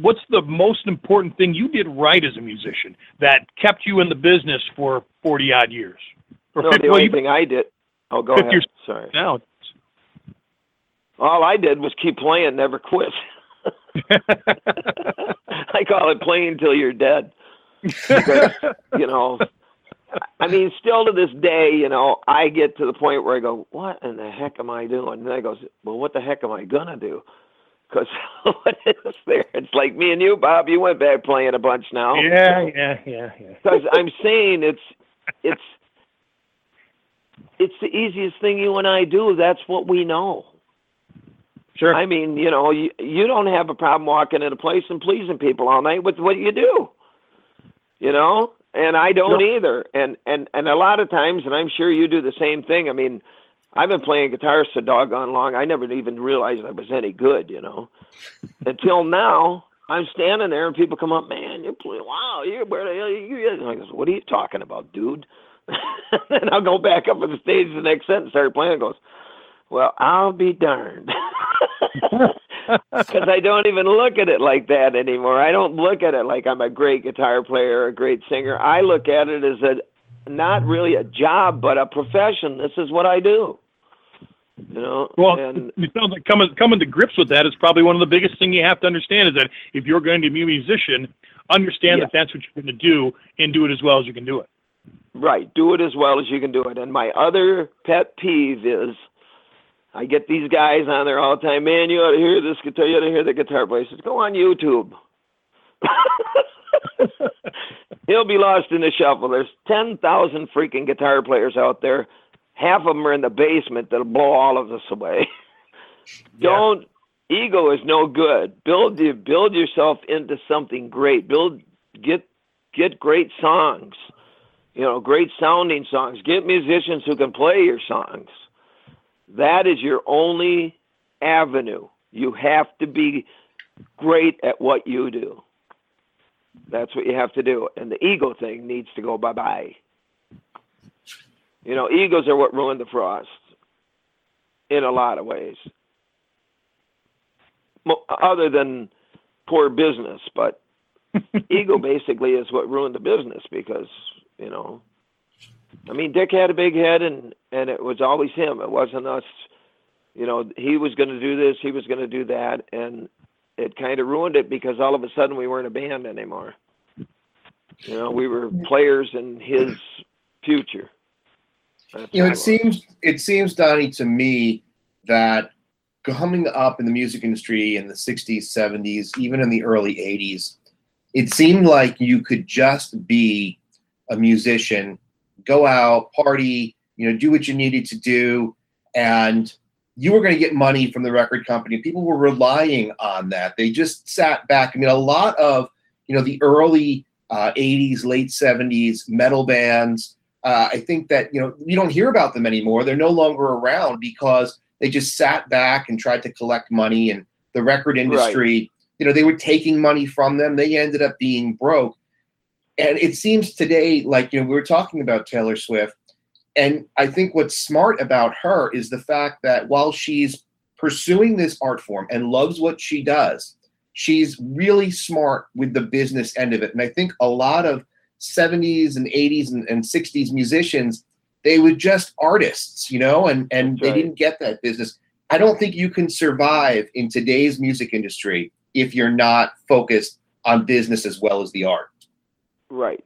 what's the most important thing you did right as a musician that kept you in the business for 40 odd years? No, the only thing I did. Oh, go ahead. Sorry. Now. All I did was keep playing, never quit. I call it playing until you're dead. Because, you know, I mean, still to this day, you know, I get to the point where I go, "What in the heck am I doing?" And I goes, "Well, what the heck am I gonna do?" Because what is there? It's like me and you, Bob. You went back playing a bunch now. Yeah, yeah, yeah, yeah. Because I'm saying it's it's it's the easiest thing you and I do. That's what we know. Sure. I mean, you know, you, you don't have a problem walking in a place and pleasing people all night with what you do. You know, and I don't no. either. And and and a lot of times, and I'm sure you do the same thing. I mean, I've been playing guitar so doggone long. I never even realized I was any good. You know, until now. I'm standing there and people come up, man, you play, wow, you where the hell you? I go, what are you talking about, dude? and I'll go back up on the stage the next set and start playing. It goes, well, I'll be darned. Because I don't even look at it like that anymore. I don't look at it like I'm a great guitar player or a great singer. I look at it as a not really a job, but a profession. This is what I do. You know, well, and, it sounds like coming coming to grips with that is probably one of the biggest thing you have to understand is that if you're going to be a musician, understand yeah. that that's what you're going to do and do it as well as you can do it. Right. Do it as well as you can do it. And my other pet peeve is I get these guys on there all the time, man, you ought to hear this guitar, you ought to hear the guitar player. Says, go on YouTube. He'll be lost in the shuffle. There's 10,000 freaking guitar players out there. Half of them are in the basement that'll blow all of us away. Don't ego is no good. Build you build yourself into something great. Build get get great songs. You know, great sounding songs. Get musicians who can play your songs. That is your only avenue. You have to be great at what you do. That's what you have to do. And the ego thing needs to go bye bye. You know, egos are what ruined the frost in a lot of ways. Other than poor business, but ego basically is what ruined the business because, you know, I mean, Dick had a big head and and it was always him. It wasn't us. You know, he was going to do this, he was going to do that, and it kind of ruined it because all of a sudden we weren't a band anymore. You know, we were players in his future. That's you know, it seems it seems Donnie to me that coming up in the music industry in the 60s, 70s, even in the early 80s, it seemed like you could just be a musician, go out, party, you know, do what you needed to do, and you were going to get money from the record company. People were relying on that. They just sat back. I mean, a lot of you know the early uh, 80s, late 70s metal bands. Uh, I think that you know you don't hear about them anymore. They're no longer around because they just sat back and tried to collect money. And the record industry, right. you know, they were taking money from them. They ended up being broke. And it seems today, like you know, we were talking about Taylor Swift, and I think what's smart about her is the fact that while she's pursuing this art form and loves what she does, she's really smart with the business end of it. And I think a lot of 70s and 80s and, and 60s musicians, they were just artists, you know, and, and they didn't get that business. I don't think you can survive in today's music industry if you're not focused on business as well as the art. Right.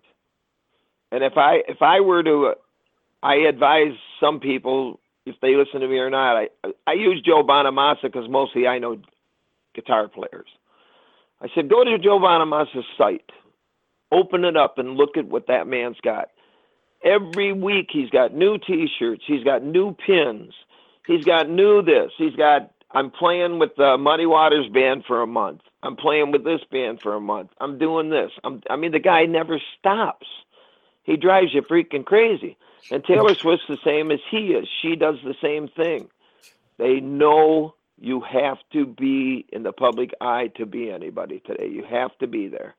And if I if I were to I advise some people if they listen to me or not. I I use Joe Bonamassa because mostly I know guitar players. I said, go to Joe Bonamassa's site, open it up, and look at what that man's got. Every week he's got new T-shirts, he's got new pins, he's got new this, he's got. I'm playing with the Muddy Waters band for a month. I'm playing with this band for a month. I'm doing this. I'm, I mean, the guy never stops. He drives you freaking crazy. And Taylor Swift's the same as he is. She does the same thing. They know you have to be in the public eye to be anybody today. You have to be there.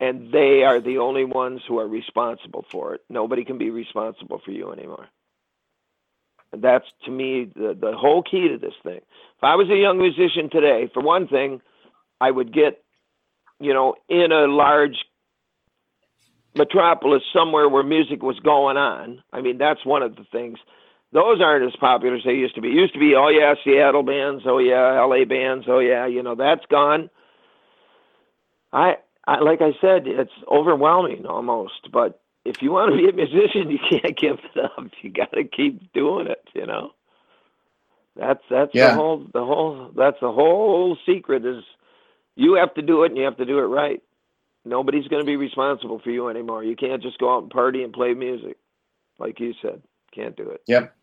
And they are the only ones who are responsible for it. Nobody can be responsible for you anymore. And that's to me the, the whole key to this thing. If I was a young musician today, for one thing, I would get, you know, in a large metropolis somewhere where music was going on. I mean, that's one of the things those aren't as popular as they used to be. It used to be, oh yeah, Seattle bands, oh yeah, LA bands, oh yeah, you know, that's gone. I, I like I said, it's overwhelming almost, but if you want to be a musician, you can't give it up. You got to keep doing it, you know. That's that's yeah. the whole the whole that's the whole secret is you have to do it and you have to do it right. Nobody's going to be responsible for you anymore. You can't just go out and party and play music like you said. Can't do it. Yep.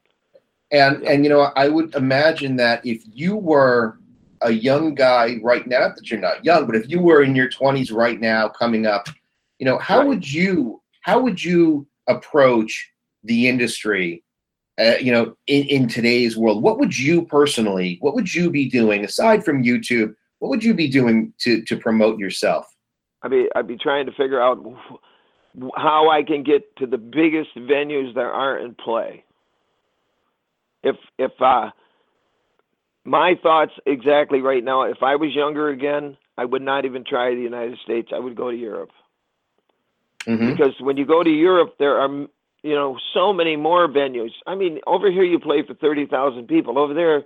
And and you know, I would imagine that if you were a young guy right now, that you're not young, but if you were in your 20s right now coming up, you know, how right. would you how would you approach the industry uh, you know in, in today's world what would you personally what would you be doing aside from youtube what would you be doing to to promote yourself i'd be i'd be trying to figure out how i can get to the biggest venues there are in play if if uh, my thoughts exactly right now, if I was younger again, I would not even try the United States. I would go to Europe. Mm-hmm. Because when you go to Europe, there are you know so many more venues. I mean, over here you play for thirty thousand people. Over there,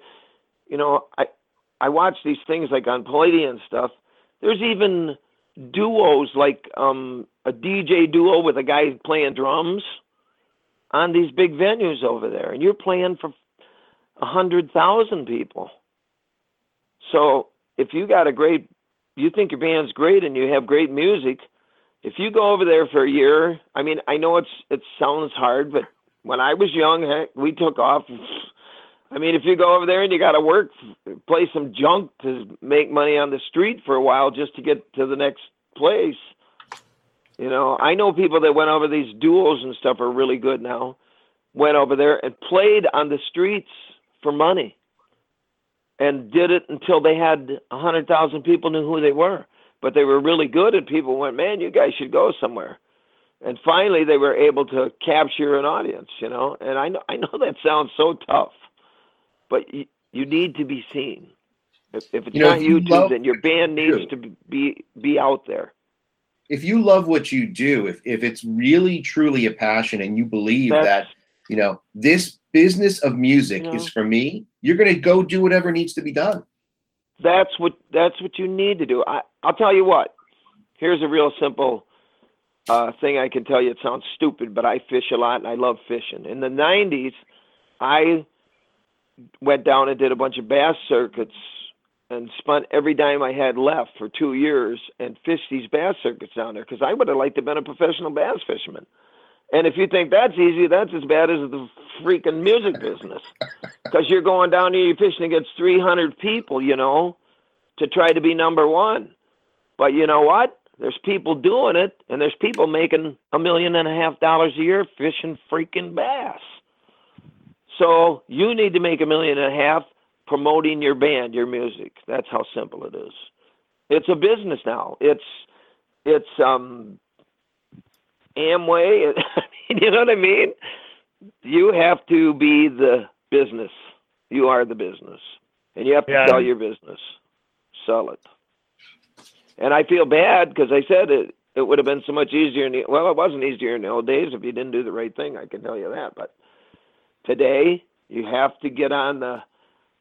you know, I I watch these things like on Palladium stuff. There's even duos like um a DJ duo with a guy playing drums on these big venues over there, and you're playing for a hundred thousand people. So if you got a great, you think your band's great and you have great music, if you go over there for a year, I mean, I know it's it sounds hard, but when I was young, heck, we took off. I mean, if you go over there and you got to work, play some junk to make money on the street for a while just to get to the next place. You know, I know people that went over these duels and stuff are really good now. Went over there and played on the streets for money and did it until they had a hundred thousand people knew who they were. But they were really good, and people went, "Man, you guys should go somewhere." And finally, they were able to capture an audience, you know. And I know, I know that sounds so tough, but you, you need to be seen. If, if it's You know, not if you YouTube, love then your band needs True. to be be out there. if you love what you do, if, if it's really truly a passion and you believe That's- that, you know, this business of music You know. is for me, you're going to go do whatever needs to be done. That's what that's what you need to do. I I'll tell you what. Here's a real simple uh, thing I can tell you. It sounds stupid, but I fish a lot and I love fishing. In the '90s, I went down and did a bunch of bass circuits and spent every dime I had left for two years and fished these bass circuits down there because I would have liked to have been a professional bass fisherman. And if you think that's easy, that's as bad as the freaking music business. Because you're going down there, you're fishing against 300 people, you know, to try to be number one. But you know what? There's people doing it, and there's people making a million and a half dollars a year fishing freaking bass. So you need to make a million and a half promoting your band, your music. That's how simple it is. It's a business now. It's it's um Amway. you know what I mean? You have to be the business. You are the business, and you have to Yeah. sell your business. Sell it. And I feel bad because I said it. It would have been so much easier. In the, well, it wasn't easier in the old days if you didn't do the right thing. I can tell you that. But today, you have to get on the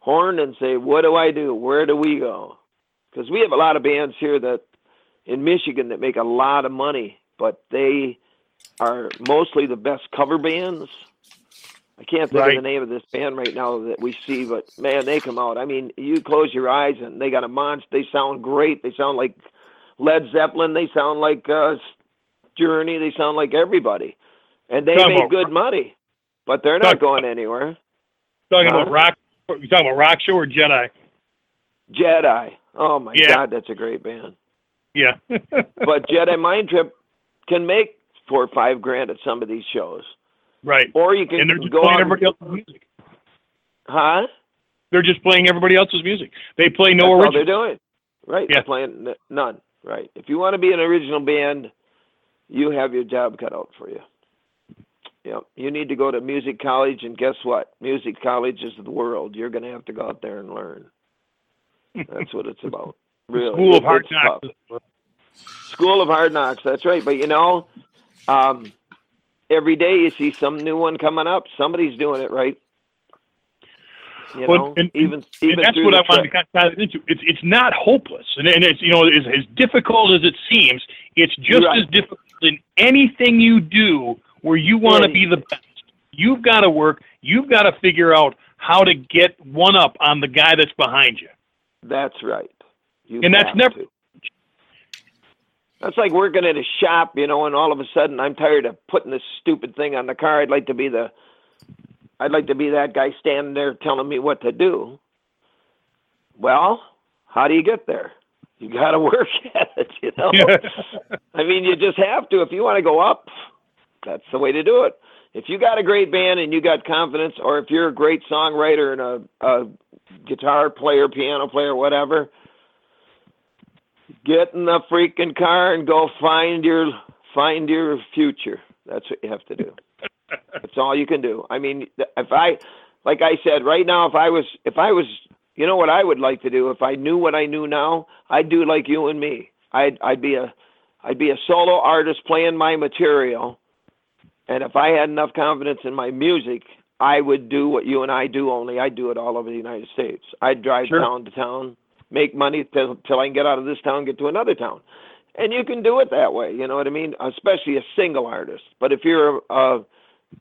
horn and say, "What do I do? Where do we go?" Because we have a lot of bands here that in Michigan that make a lot of money, but they are mostly the best cover bands. I can't think Right. of the name of this band right now that we see, but man, they come out. I mean, you close your eyes and they got a monster. They sound great. They sound like Led Zeppelin. They sound like uh, Journey. They sound like everybody, and they make good money, but they're not going anywhere. Talking Huh? about rock. You talking about rock show or Jedi? Jedi. Oh my Yeah. God, that's a great band. Yeah. But Jedi Mind Trip can make four or five grand at some of these shows, right. or you can And they're just go playing out. everybody else's music. huh? They're just playing everybody else's music. They play no That's original. they're doing. Right. Yeah. They're playing none. Right. If you want to be an original band, you have your job cut out for you. Yep. You need to go to music college, and guess what? Music college is the world. You're going to have to go out there and learn. That's what it's about. Really. School of Hard Knocks. tough. School of Hard Knocks. That's right. But you know, um, every day you see some new one coming up. Somebody's doing it right. You Well, know, and- even even and that's what I wanted to kind of dive into. It's it's not hopeless, and, and it's you know as, as difficult as it seems, it's just Right. as difficult in anything you do where you want to be the best. You've got to work. You've got to figure out how to get one up on the guy that's behind you. That's right. You And that's never- to. That's like working at a shop, you know, and all of a sudden I'm tired of putting this stupid thing on the car. I'd like to be the I'd like to be that guy standing there telling me what to do. Well, how do you get there? You got to work at it, you know. I mean, you just have to. If you want to go up, that's the way to do it. If you got a great band and you got confidence, or if you're a great songwriter and a, a guitar player, piano player, whatever, get in the freaking car and go find your find your future. That's what you have to do. That's all you can do. I mean, if I, like I said, right now, if I was, if I was, you know what I would like to do? If I knew what I knew now, I'd do like you and me. I'd, I'd be a, I'd be a solo artist playing my material, and if I had enough confidence in my music, I would do what you and I do. Only I'd do it all over the United States. I'd drive Sure. town to town, make money till till I can get out of this town, get to another town. and you can do it that way. You know what I mean? Especially a single artist. But if you're a,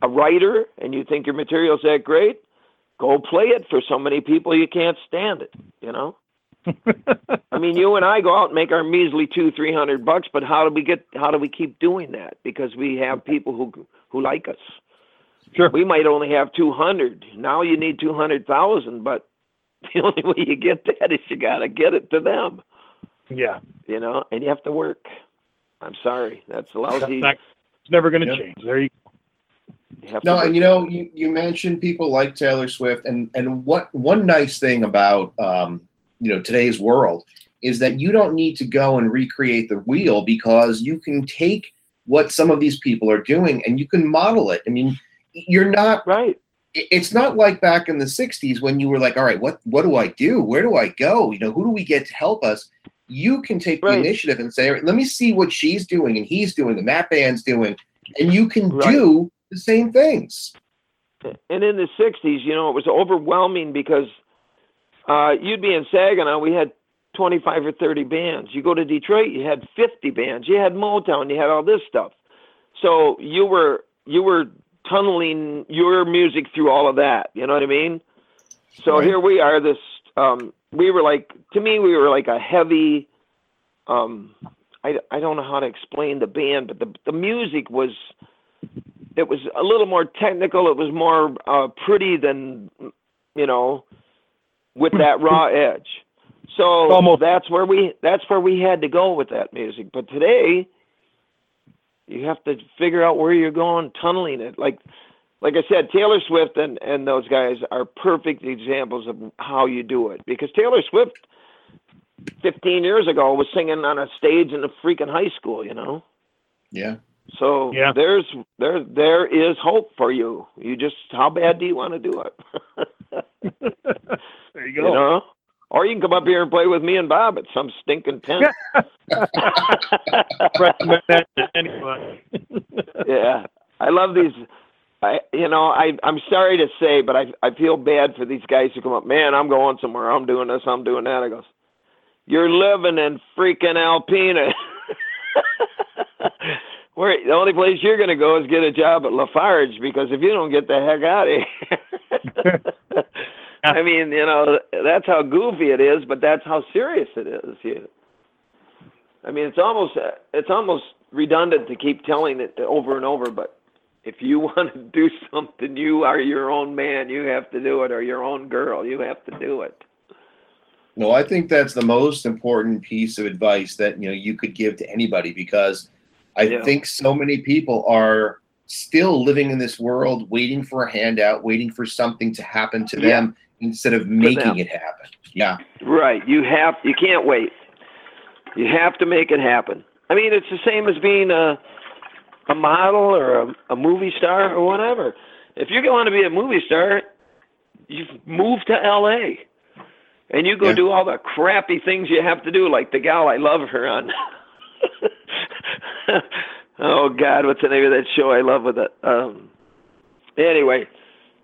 a writer and you think your material's that great, go play it for so many people you can't stand it. You know. I mean, you and I go out and make our measly two, three hundred bucks, but how do we get? How do we keep doing that? Because we have people who who like us. Sure. We might only have two hundred. Now you need two hundred thousand, but the only way you get that is you got to get it to them. Yeah. You know, and you have to work. I'm sorry, that's lousy. It's never going to Yep. change. There you You No, and you know, you, you mentioned people like Taylor Swift, and and what one nice thing about um, you know today's world is that you don't need to go and recreate the wheel because you can take what some of these people are doing and you can model it. I mean, you're not. right. It's not like back in the '60s when you were like, "All right, what what do I do? Where do I go? You know, who do we get to help us?" You can take the initiative and say, "All right, "Let me see what she's doing and he's doing and that band's doing," and you can Right. do the same things. and in the 60s, you know, it was overwhelming because uh, you'd be in Saginaw, we had 25 or 30 bands. You go to Detroit, you had 50 bands. You had Motown, you had all this stuff. So you were you were tunneling your music through all of that. You know what I mean? So Right. here we are. This um, we were like to me, we were like a heavy. Um, I I don't know how to explain the band, but the the music was it was a little more technical. It was more uh, pretty than, you know, with that raw edge. So Almost. that's where we that's where we had to go with that music. But today, you have to figure out where you're going, tunneling it. Like, like I said, Taylor Swift and and those guys are perfect examples of how you do it. Because Taylor Swift, 15 years ago, was singing on a stage in a freaking high school. You know. Yeah. So Yeah. there's there there is hope for you. You just how bad do you want to do it? there you go. you go. know? Or you can come up here and play with me and Bob at some stinking tent. Recommend that to anyone. yeah. I love these I you know, I I'm sorry to say, but I I feel bad for these guys who come up, man, I'm going somewhere, I'm doing this, I'm doing that. I goes, You're living in freaking Alpena. Where the only place you're gonna go is get a job at Lafarge because if you don't get the heck out of here I mean, you know, that's how goofy it is, but that's how serious it is. You, I mean, it's almost it's almost redundant to keep telling it over and over. But if you want to do something, you are your own man. You have to do it, or your own girl. You have to do it. No, I think that's the most important piece of advice that you know you could give to anybody because I Yeah. think so many people are still living in this world waiting for a handout, waiting for something to happen to Yeah. them instead of making it happen. Yeah. Right. You have. You can't wait. You have to make it happen. I mean, it's the same as being a a model or a, a movie star or whatever. If you want to be a movie star, you move to L.A. and you go Yeah. do all the crappy things you have to do, like the gal I love her on. oh God, what's the name of that show I love with it? Um, anyway,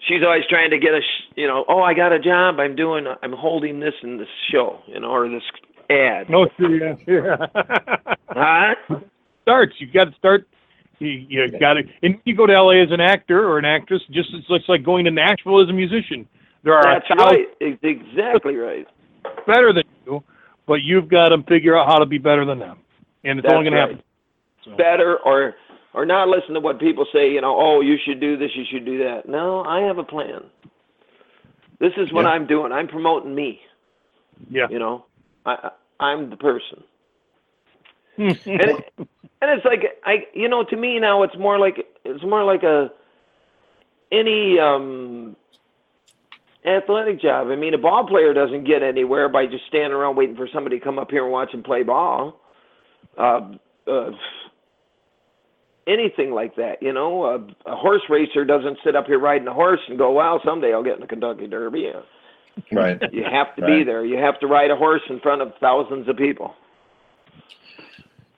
she's always trying to get a, sh- you know, oh, I got a job. I'm doing, I'm holding this in this show, you know, or this ad. No, yeah. yeah. Huh? Starts. You got to start. You, you got to, and you go to LA as an actor or an actress. Just it's, it's like going to Nashville as a musician. There are That's right. Ex- Exactly right. better than you, but you've got to figure out how to be better than them, and it's That's only going right. to happen. So, Better or or not listen to what people say. You know, oh, you should do this. You should do that. No, I have a plan. This is what Yeah. I'm doing. I'm promoting me. yeah. You know, I, I'm the person. and it, and it's like I you know to me now it's more like it's more like a any um athletic job. I mean, a ball player doesn't get anywhere by just standing around waiting for somebody to come up here and watch him play ball. Uh, uh, anything like that, you know, a, a horse racer doesn't sit up here riding a horse and go, "Well, someday I'll get in the Kentucky Derby." Right. You have to be there. You have to ride a horse in front of thousands of people.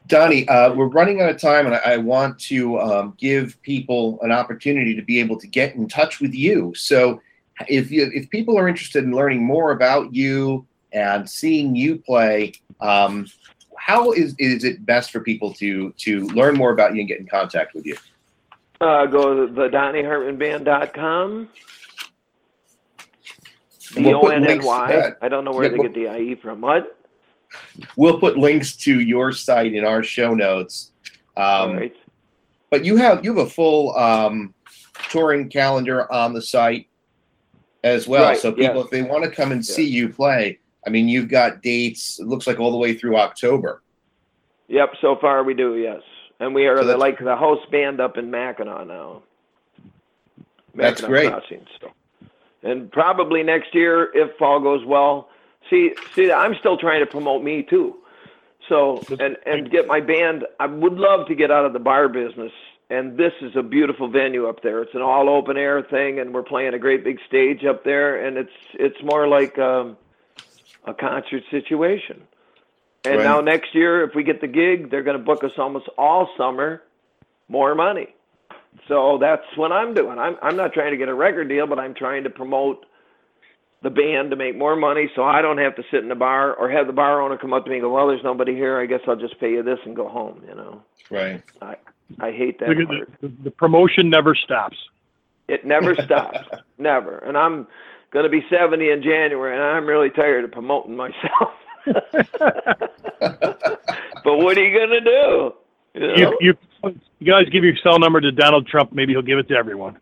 Donnie, uh, we're running out of time, and I, I want to um, give people an opportunity to be able to get in touch with you. So, if you if people are interested in learning more about you and seeing you play, um, how is is it best for people to to learn more about you and get in contact with you? Uh, go to the DonnieHartmanBand.com. And D O N N Y. I don't know where Yeah, they we'll- get the IE from. What? We'll put links to your site in our show notes. All Um, right. But you have you have a full um, touring calendar on the site as well. Right, so people, yes. if they want to come and see you play, I mean, you've got dates. It looks like all the way through October. Yep. So far, we do. Yes, and we are So the, like the host band up in Mackinac now. That's great. Crossing, so. And probably next year, if all goes well. See, see, I'm still trying to promote me too. So and and get my band. I would love to get out of the bar business. And this is a beautiful venue up there. It's an all open air thing, and we're playing a great big stage up there. And it's it's more like um, a concert situation. And Right. now next year, if we get the gig, they're going to book us almost all summer, more money. So that's what I'm doing. I'm I'm not trying to get a record deal, but I'm trying to promote the band to make more money, so I don't have to sit in the bar or have the bar owner come up to me and go, "Well, there's nobody here. I guess I'll just pay you this and go home." You know, Right. I I hate that Look at part. the, the promotion never stops. It never stops, never. And I'm going to be 70 in January, and I'm really tired of promoting myself. but what are you going to do? You know? You, you, you guys give your cell number to Donald Trump. Maybe he'll give it to everyone.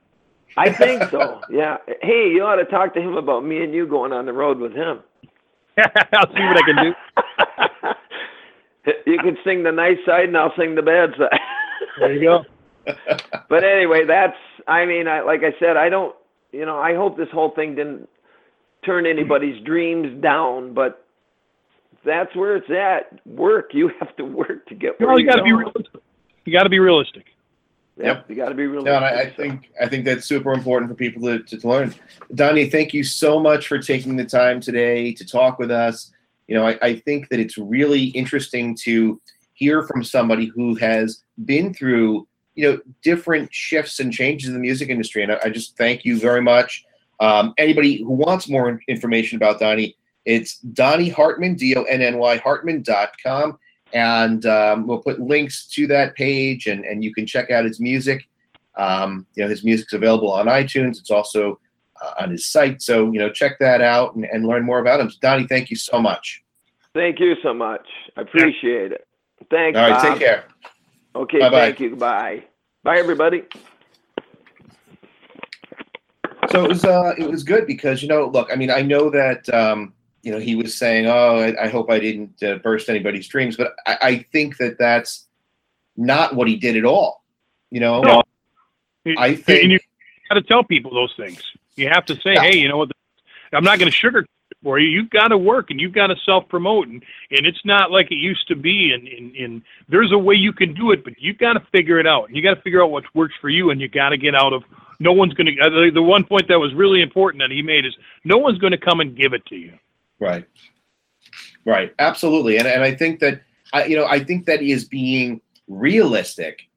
I think so. Yeah. Hey, you ought to talk to him about me and you going on the road with him. I'll see what I can do. you can sing the nice side, and I'll sing the bad side. There you go. but anyway, that's. I mean, I like I said, I don't. You know, I hope this whole thing didn't turn anybody's dreams down, but that's where it's at. Work. You have to work to get where Well, you you got to be going. realistic. You got to be realistic. Yep. You got to be realistic. No, and I, I think I think that's super important for people to, to, to learn. Donny, thank you so much for taking the time today to talk with us. You know, I, I think that it's really interesting to hear from somebody who has been through, you know, different shifts and changes in the music industry. And I, I just thank you very much. Um, anybody who wants more information about Donny, it's Donny Hartman, D O N N Y Hartman.com. And um, we'll put links to that page and, and you can check out his music. Um, you know, his music's available on iTunes. It's also uh, on his site. So, you know, check that out and, and learn more about him. So, Donny, thank you so much. Thank you so much. I appreciate it. Thanks. All right, Bob. take care. Okay. Bye-bye. Thank you. Bye. Bye, everybody. So it was uh, it was good because you know, look, I mean, I know that um, you know he was saying, "Oh, I, I hope I didn't uh, burst anybody's dreams," but I, I think that that's not what he did at all. You know, No. I and you got to tell people those things. You have to say, Yeah. hey, you know what? I'm not going to sugarcoat it for you. You've got to work and you've got to self promote, and, and it's not like it used to be. And, and, and there's a way you can do it, but you've got to figure it out. You got to figure out what works for you, and you got to get out of. No one's going to. Uh, the, the one point that was really important that he made is no one's going to come and give it to you. Right. Right. Absolutely. And and I think that I you know I think that is being realistic.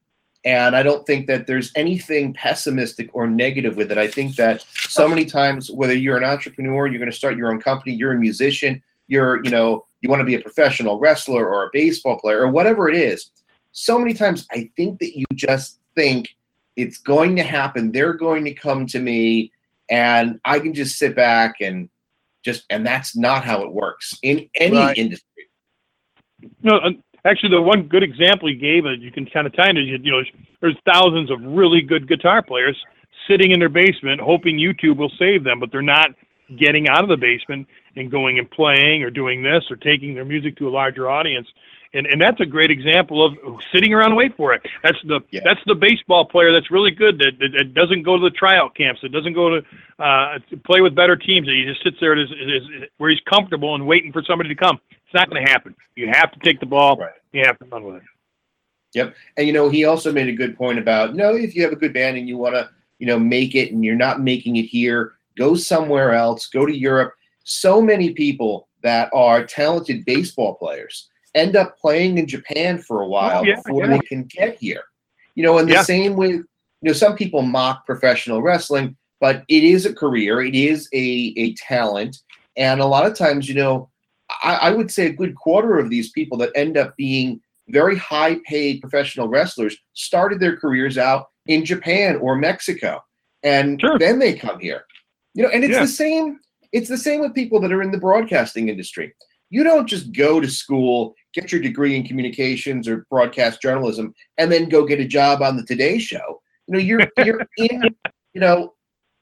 And I don't think that there's anything pessimistic or negative with it. I think that so many times, whether you're an entrepreneur, you're going to start your own company, you're a musician, you're, you know, you want to be a professional wrestler or a baseball player or whatever it is. So many times, I think that you just think it's going to happen. They're going to come to me and I can just sit back and just and that's not how it works in any Right. industry No, actually, the one good example you gave, uh, you can kind of tie into, you know, there's thousands of really good guitar players sitting in their basement hoping YouTube will save them, but they're not getting out of the basement and going and playing or doing this or taking their music to a larger audience. And, and that's a great example of sitting around and wait for it. That's the Yeah. that's the baseball player that's really good that, that, that doesn't go to the tryout camps, that doesn't go to, uh, to play with better teams. That he just sits there at his, his, where he's comfortable and waiting for somebody to come. It's not going to happen. You have to take the ball. Right. You have to run with it. Yep, and you know he also made a good point about you know if you have a good band and you want to you know make it and you're not making it here go somewhere else go to europe so many people that are talented baseball players end up playing in japan for a while Oh, yeah, before yeah. they can get here you know and the Yeah. same with you know some people mock professional wrestling but it is a career it is a, a talent and a lot of times you know I, I would say a good quarter of these people that end up being very high paid professional wrestlers started their careers out in Japan or Mexico. And Sure. then they come here. You know, and it's the same, it's the same with people that are in the broadcasting industry. You don't just go to school, get your degree in communications or broadcast journalism, and then go get a job on the Today Show. You know, you're you're in, you know,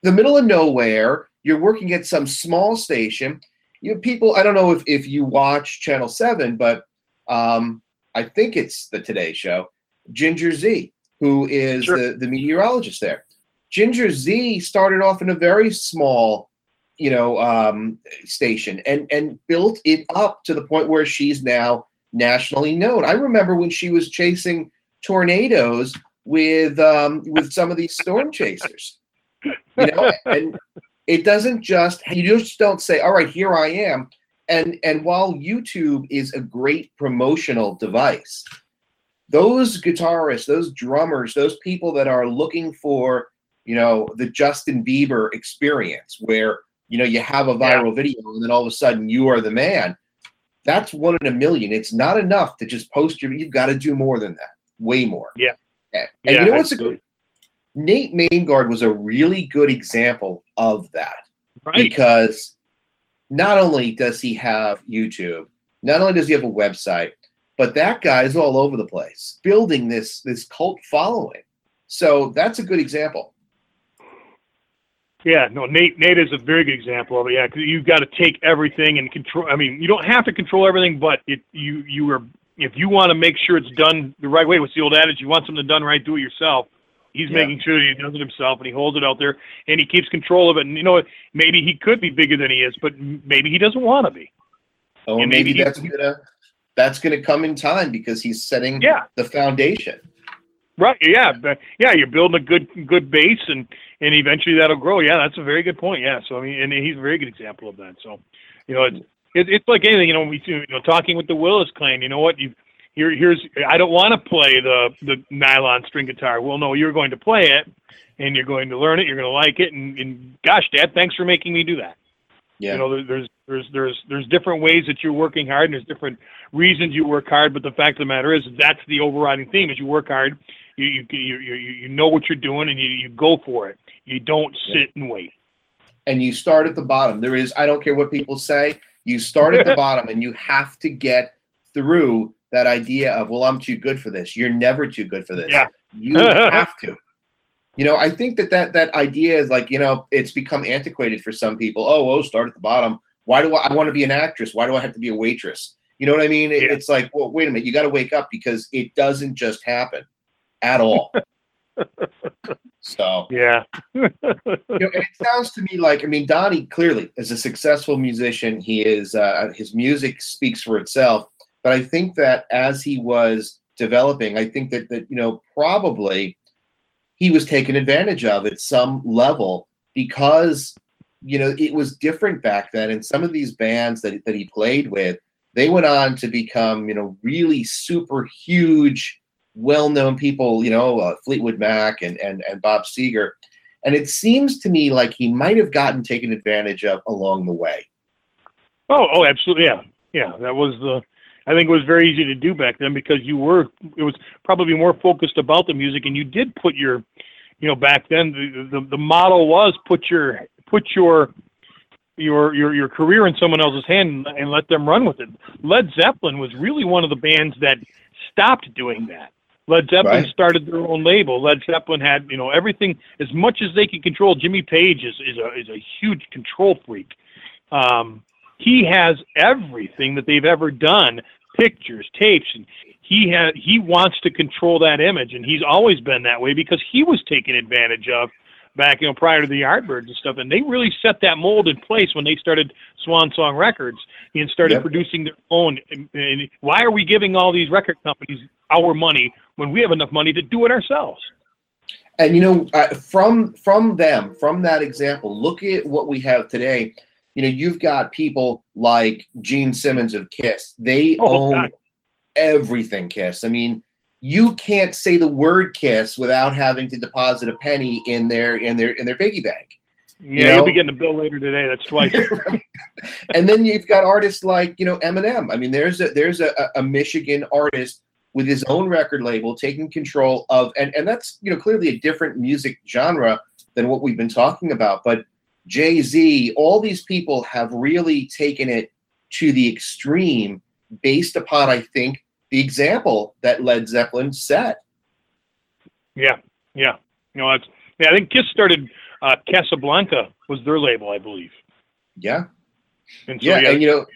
the middle of nowhere. You're working at some small station. You know, people. I don't know if if you watch Channel Seven, but um, I think it's the Today Show. Ginger Zee, who is Sure. the the meteorologist there. Ginger Zee started off in a very small, you know, um, station and and built it up to the point where she's now nationally known. I remember when she was chasing tornadoes with um, with some of these storm chasers. You know, and it doesn't just you just don't say, "All right, here I am." And and while YouTube is a great promotional device, those guitarists, those drummers, those people that are looking for, you know, the Justin Bieber experience where, you know, you have a viral video and then all of a sudden you are the man. That's one in a million. It's not enough to just post your you've got to do more than that. Way more. Yeah. And, and Yeah, you know what's a good Nate Maingard was a really good example of that Right. because not only does he have YouTube, not only does he have a website, but that guy is all over the place building this this cult following. So that's a good example. Yeah, no, Nate. Nate is a very good example of it. Yeah, because you've got to take everything and control. I mean, you don't have to control everything, but it you you are if you want to make sure it's done the right way. What's the old adage? You want something done right, do it yourself. He's Yeah. making sure that he does it himself, and he holds it out there, and he keeps control of it. And you know, what? maybe he could be bigger than he is, but maybe he doesn't want to be. Oh, And maybe, maybe he- that's gonna that's gonna come in time because he's setting Yeah. the foundation. Right. Yeah. Yeah, you're building a good good base, and and eventually that'll grow. Yeah, that's a very good point. Yeah. So I mean, and he's a very good example of that. So, you know, it's it, it's like anything. You know, we you know talking with the Willis clan. You know what? You here here's I don't want to play the the nylon string guitar. Well, no, you're going to play it, and you're going to learn it. You're going to like it, and, and gosh, Dad, thanks for making me do that. Yeah. You know, there, there's there's there's there's different ways that you're working hard, and there's different reasons you work hard. But the fact of the matter is, that's the overriding theme: is you work hard, you you you you, you know what you're doing, and you you go for it. You don't sit and wait. and you start at the bottom. There is, I don't care what people say, you start at the bottom and you have to get through that idea of, well, I'm too good for this. You're never too good for this. Yeah. You have to. You know, I think that, that that idea is like, you know, it's become antiquated for some people. Oh, oh, start at the bottom. Why do I, I want to be an actress? Why do I have to be a waitress? You know what I mean? It- Yeah. It's like, well, wait a minute, you got to wake up because it doesn't just happen at all. so Yeah. you know, and it sounds to me like I mean Donny clearly is a successful musician. He is uh, his music speaks for itself. But I think that as he was developing, I think that that you know probably he was taken advantage of at some level because you know it was different back then. And some of these bands that that he played with, they went on to become you know really super huge, well-known people. You know uh, Fleetwood Mac and and and Bob Seger. And it seems to me like he might have gotten taken advantage of along the way. Oh, oh, absolutely. Yeah, yeah. That was the. I think it was very easy to do back then because you were. It was probably more focused about the music, and you did put your, you know, back then the the, the model was put your put your your your your career in someone else's hand and let them run with it. Led Zeppelin was really one of the bands that stopped doing that. Led Zeppelin Right. started their own label. Led Zeppelin had you know everything as much as they could control. Jimmy Page is is a is a huge control freak. Um, he has everything that they've ever done, pictures, tapes, and he has he wants to control that image, and he's always been that way because he was taken advantage of back you know prior to the Yardbirds and stuff, and they really set that mold in place when they started Swan Song Records and started Yep. producing their own. And, and why are we giving all these record companies our money when we have enough money to do it ourselves? And you know, uh, from from them, from that example, look at what we have today. You know, you've got people like Gene Simmons of Kiss. They Oh, own God. everything Kiss. I mean, you can't say the word Kiss without having to deposit a penny in their in their in their piggy bank. Yeah, you will be getting a bill later today. That's twice. and then you've got artists like you know Eminem. I mean, there's a there's a, a Michigan artist with his own record label taking control of, and and that's you know clearly a different music genre than what we've been talking about. But Jay Z, all these people have really taken it to the extreme based upon, I think, the example that Led Zeppelin set. Yeah, yeah. You know, that's yeah. I think Kiss started uh, Casablanca was their label, I believe. Yeah. And so, yeah, yeah, and you know,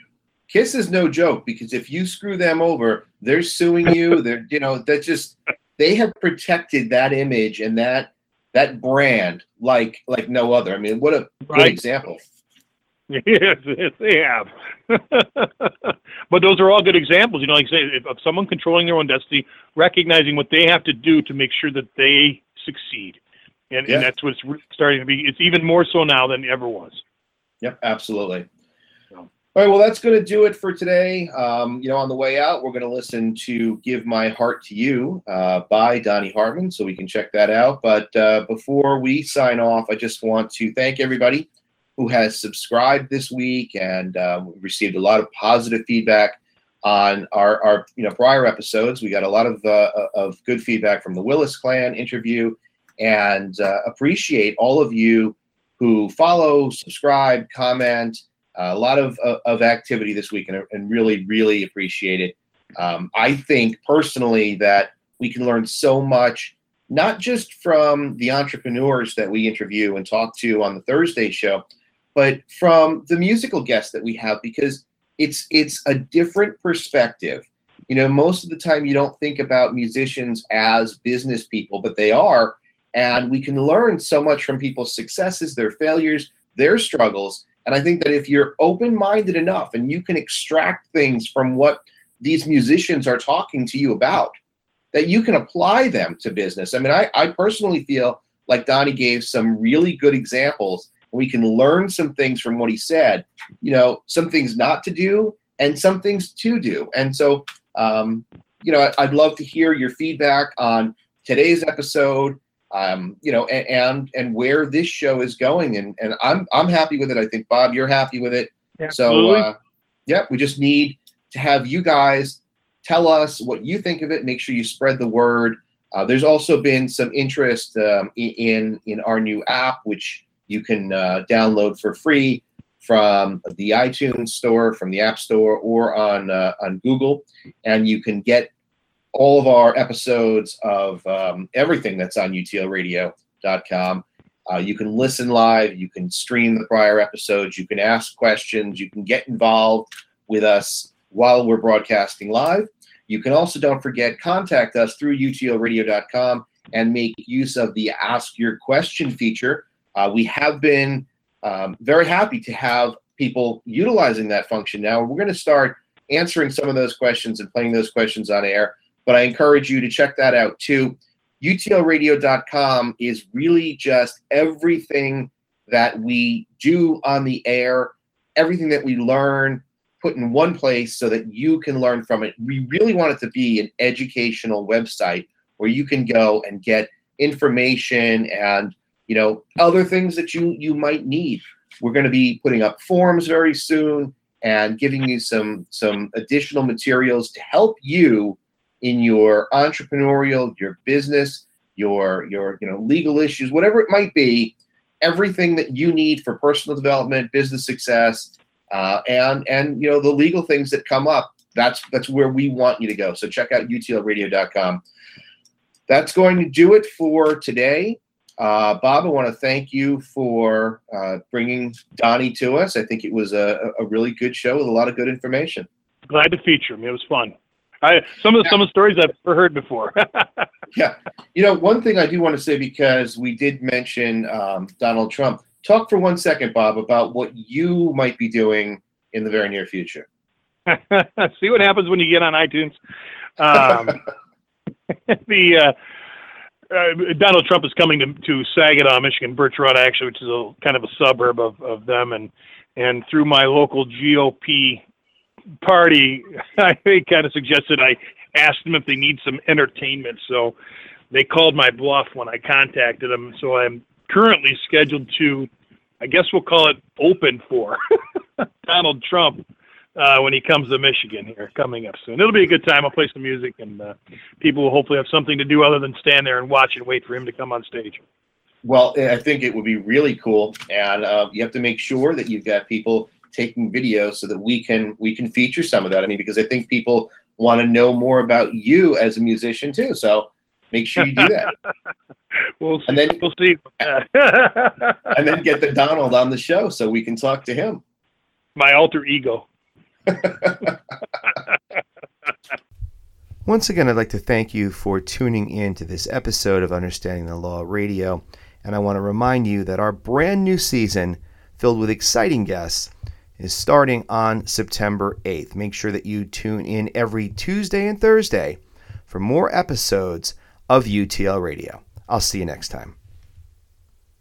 Kiss is no joke because if you screw them over, they're suing you. they're you know that just they have protected that image and that that brand like like no other. I mean, what a right. good example. Yes, yes, they have. but those are all good examples. You know, like I say, if, of someone controlling their own destiny, recognizing what they have to do to make sure that they succeed, and, yeah. and that's what's starting to be. It's even more so now than it ever was. Yep, absolutely. All right, well, that's going to do it for today. Um, you know, on the way out, we're going to listen to "Give My Heart to You" uh, by Donny Hartman, so we can check that out. But uh, before we sign off, I just want to thank everybody who has subscribed this week, and uh, we received a lot of positive feedback on our, our you know prior episodes. We got a lot of uh, of good feedback from the Willis Clan interview, and uh, appreciate all of you who follow, subscribe, comment a lot of, of, of activity this week and, and really, really appreciate it. Um, I think personally that we can learn so much, not just from the entrepreneurs that we interview and talk to on the Thursday show, but from the musical guests that we have because it's it's a different perspective. You know, most of the time you don't think about musicians as business people, but they are, and we can learn so much from people's successes, their failures, their struggles, and I think that if you're open minded enough and you can extract things from what these musicians are talking to you about, that you can apply them to business. I mean, I, I personally feel like Donny gave some really good examples. We can learn some things from what he said, you know, some things not to do and some things to do. And so, um, you know, I'd love to hear your feedback on today's episode um, you know, and, and, and where this show is going. And and I'm I'm happy with it. I think Bob, you're happy with it. So uh, yeah, we just need to have you guys tell us what you think of it. Make sure you spread the word. Uh, there's also been some interest um, in in our new app, which you can uh, download for free from the iTunes store, from the App Store, or on uh, on Google, and you can get all of our episodes of um, everything that's on utlradio.com. Uh, you can listen live, you can stream the prior episodes, you can ask questions, you can get involved with us while we're broadcasting live. You can also, don't forget, contact us through utlradio.com and make use of the Ask Your Question feature. Uh, we have been um, very happy to have people utilizing that function now. We're going to start answering some of those questions and playing those questions on air but I encourage you to check that out too. UTLradio.com is really just everything that we do on the air, everything that we learn put in one place so that you can learn from it. We really want it to be an educational website where you can go and get information and you know other things that you you might need. We're going to be putting up forms very soon and giving you some some additional materials to help you in your entrepreneurial, your business, your your you know legal issues, whatever it might be, everything that you need for personal development, business success, uh, and and you know the legal things that come up. That's that's where we want you to go. So check out utlradio.com. That's going to do it for today. Uh, Bob, I want to thank you for uh, bringing Donny to us. I think it was a, a really good show with a lot of good information. Glad to feature him. It was fun. I, some of the, some of the stories I've never heard before. yeah, you know, one thing I do want to say because we did mention um, Donald Trump. Talk for one second, Bob, about what you might be doing in the very near future. See what happens when you get on iTunes. Um, the uh, uh, Donald Trump is coming to, to Saginaw, Michigan, Birch Run, actually, which is a kind of a suburb of, of them, and and through my local GOP party, I kind of suggested I asked them if they need some entertainment. So they called my bluff when I contacted them. So I'm currently scheduled to I guess we'll call it open for Donald Trump uh, when he comes to Michigan here coming up soon. It'll be a good time. I'll play some music, and uh, people will hopefully have something to do other than stand there and watch and wait for him to come on stage. Well, I think it would be really cool, and uh, you have to make sure that you've got people taking video so that we can we can feature some of that. I mean, because I think people want to know more about you as a musician too. So make sure you do that. we'll see. And then we'll see. and then get the Donald on the show so we can talk to him. My alter ego. Once again, I'd like to thank you for tuning in to this episode of Understanding the Law Radio. And I want to remind you that our brand new season, filled with exciting guests, is starting on September 8th. Make sure that you tune in every Tuesday and Thursday for more episodes of UTL Radio. I'll see you next time.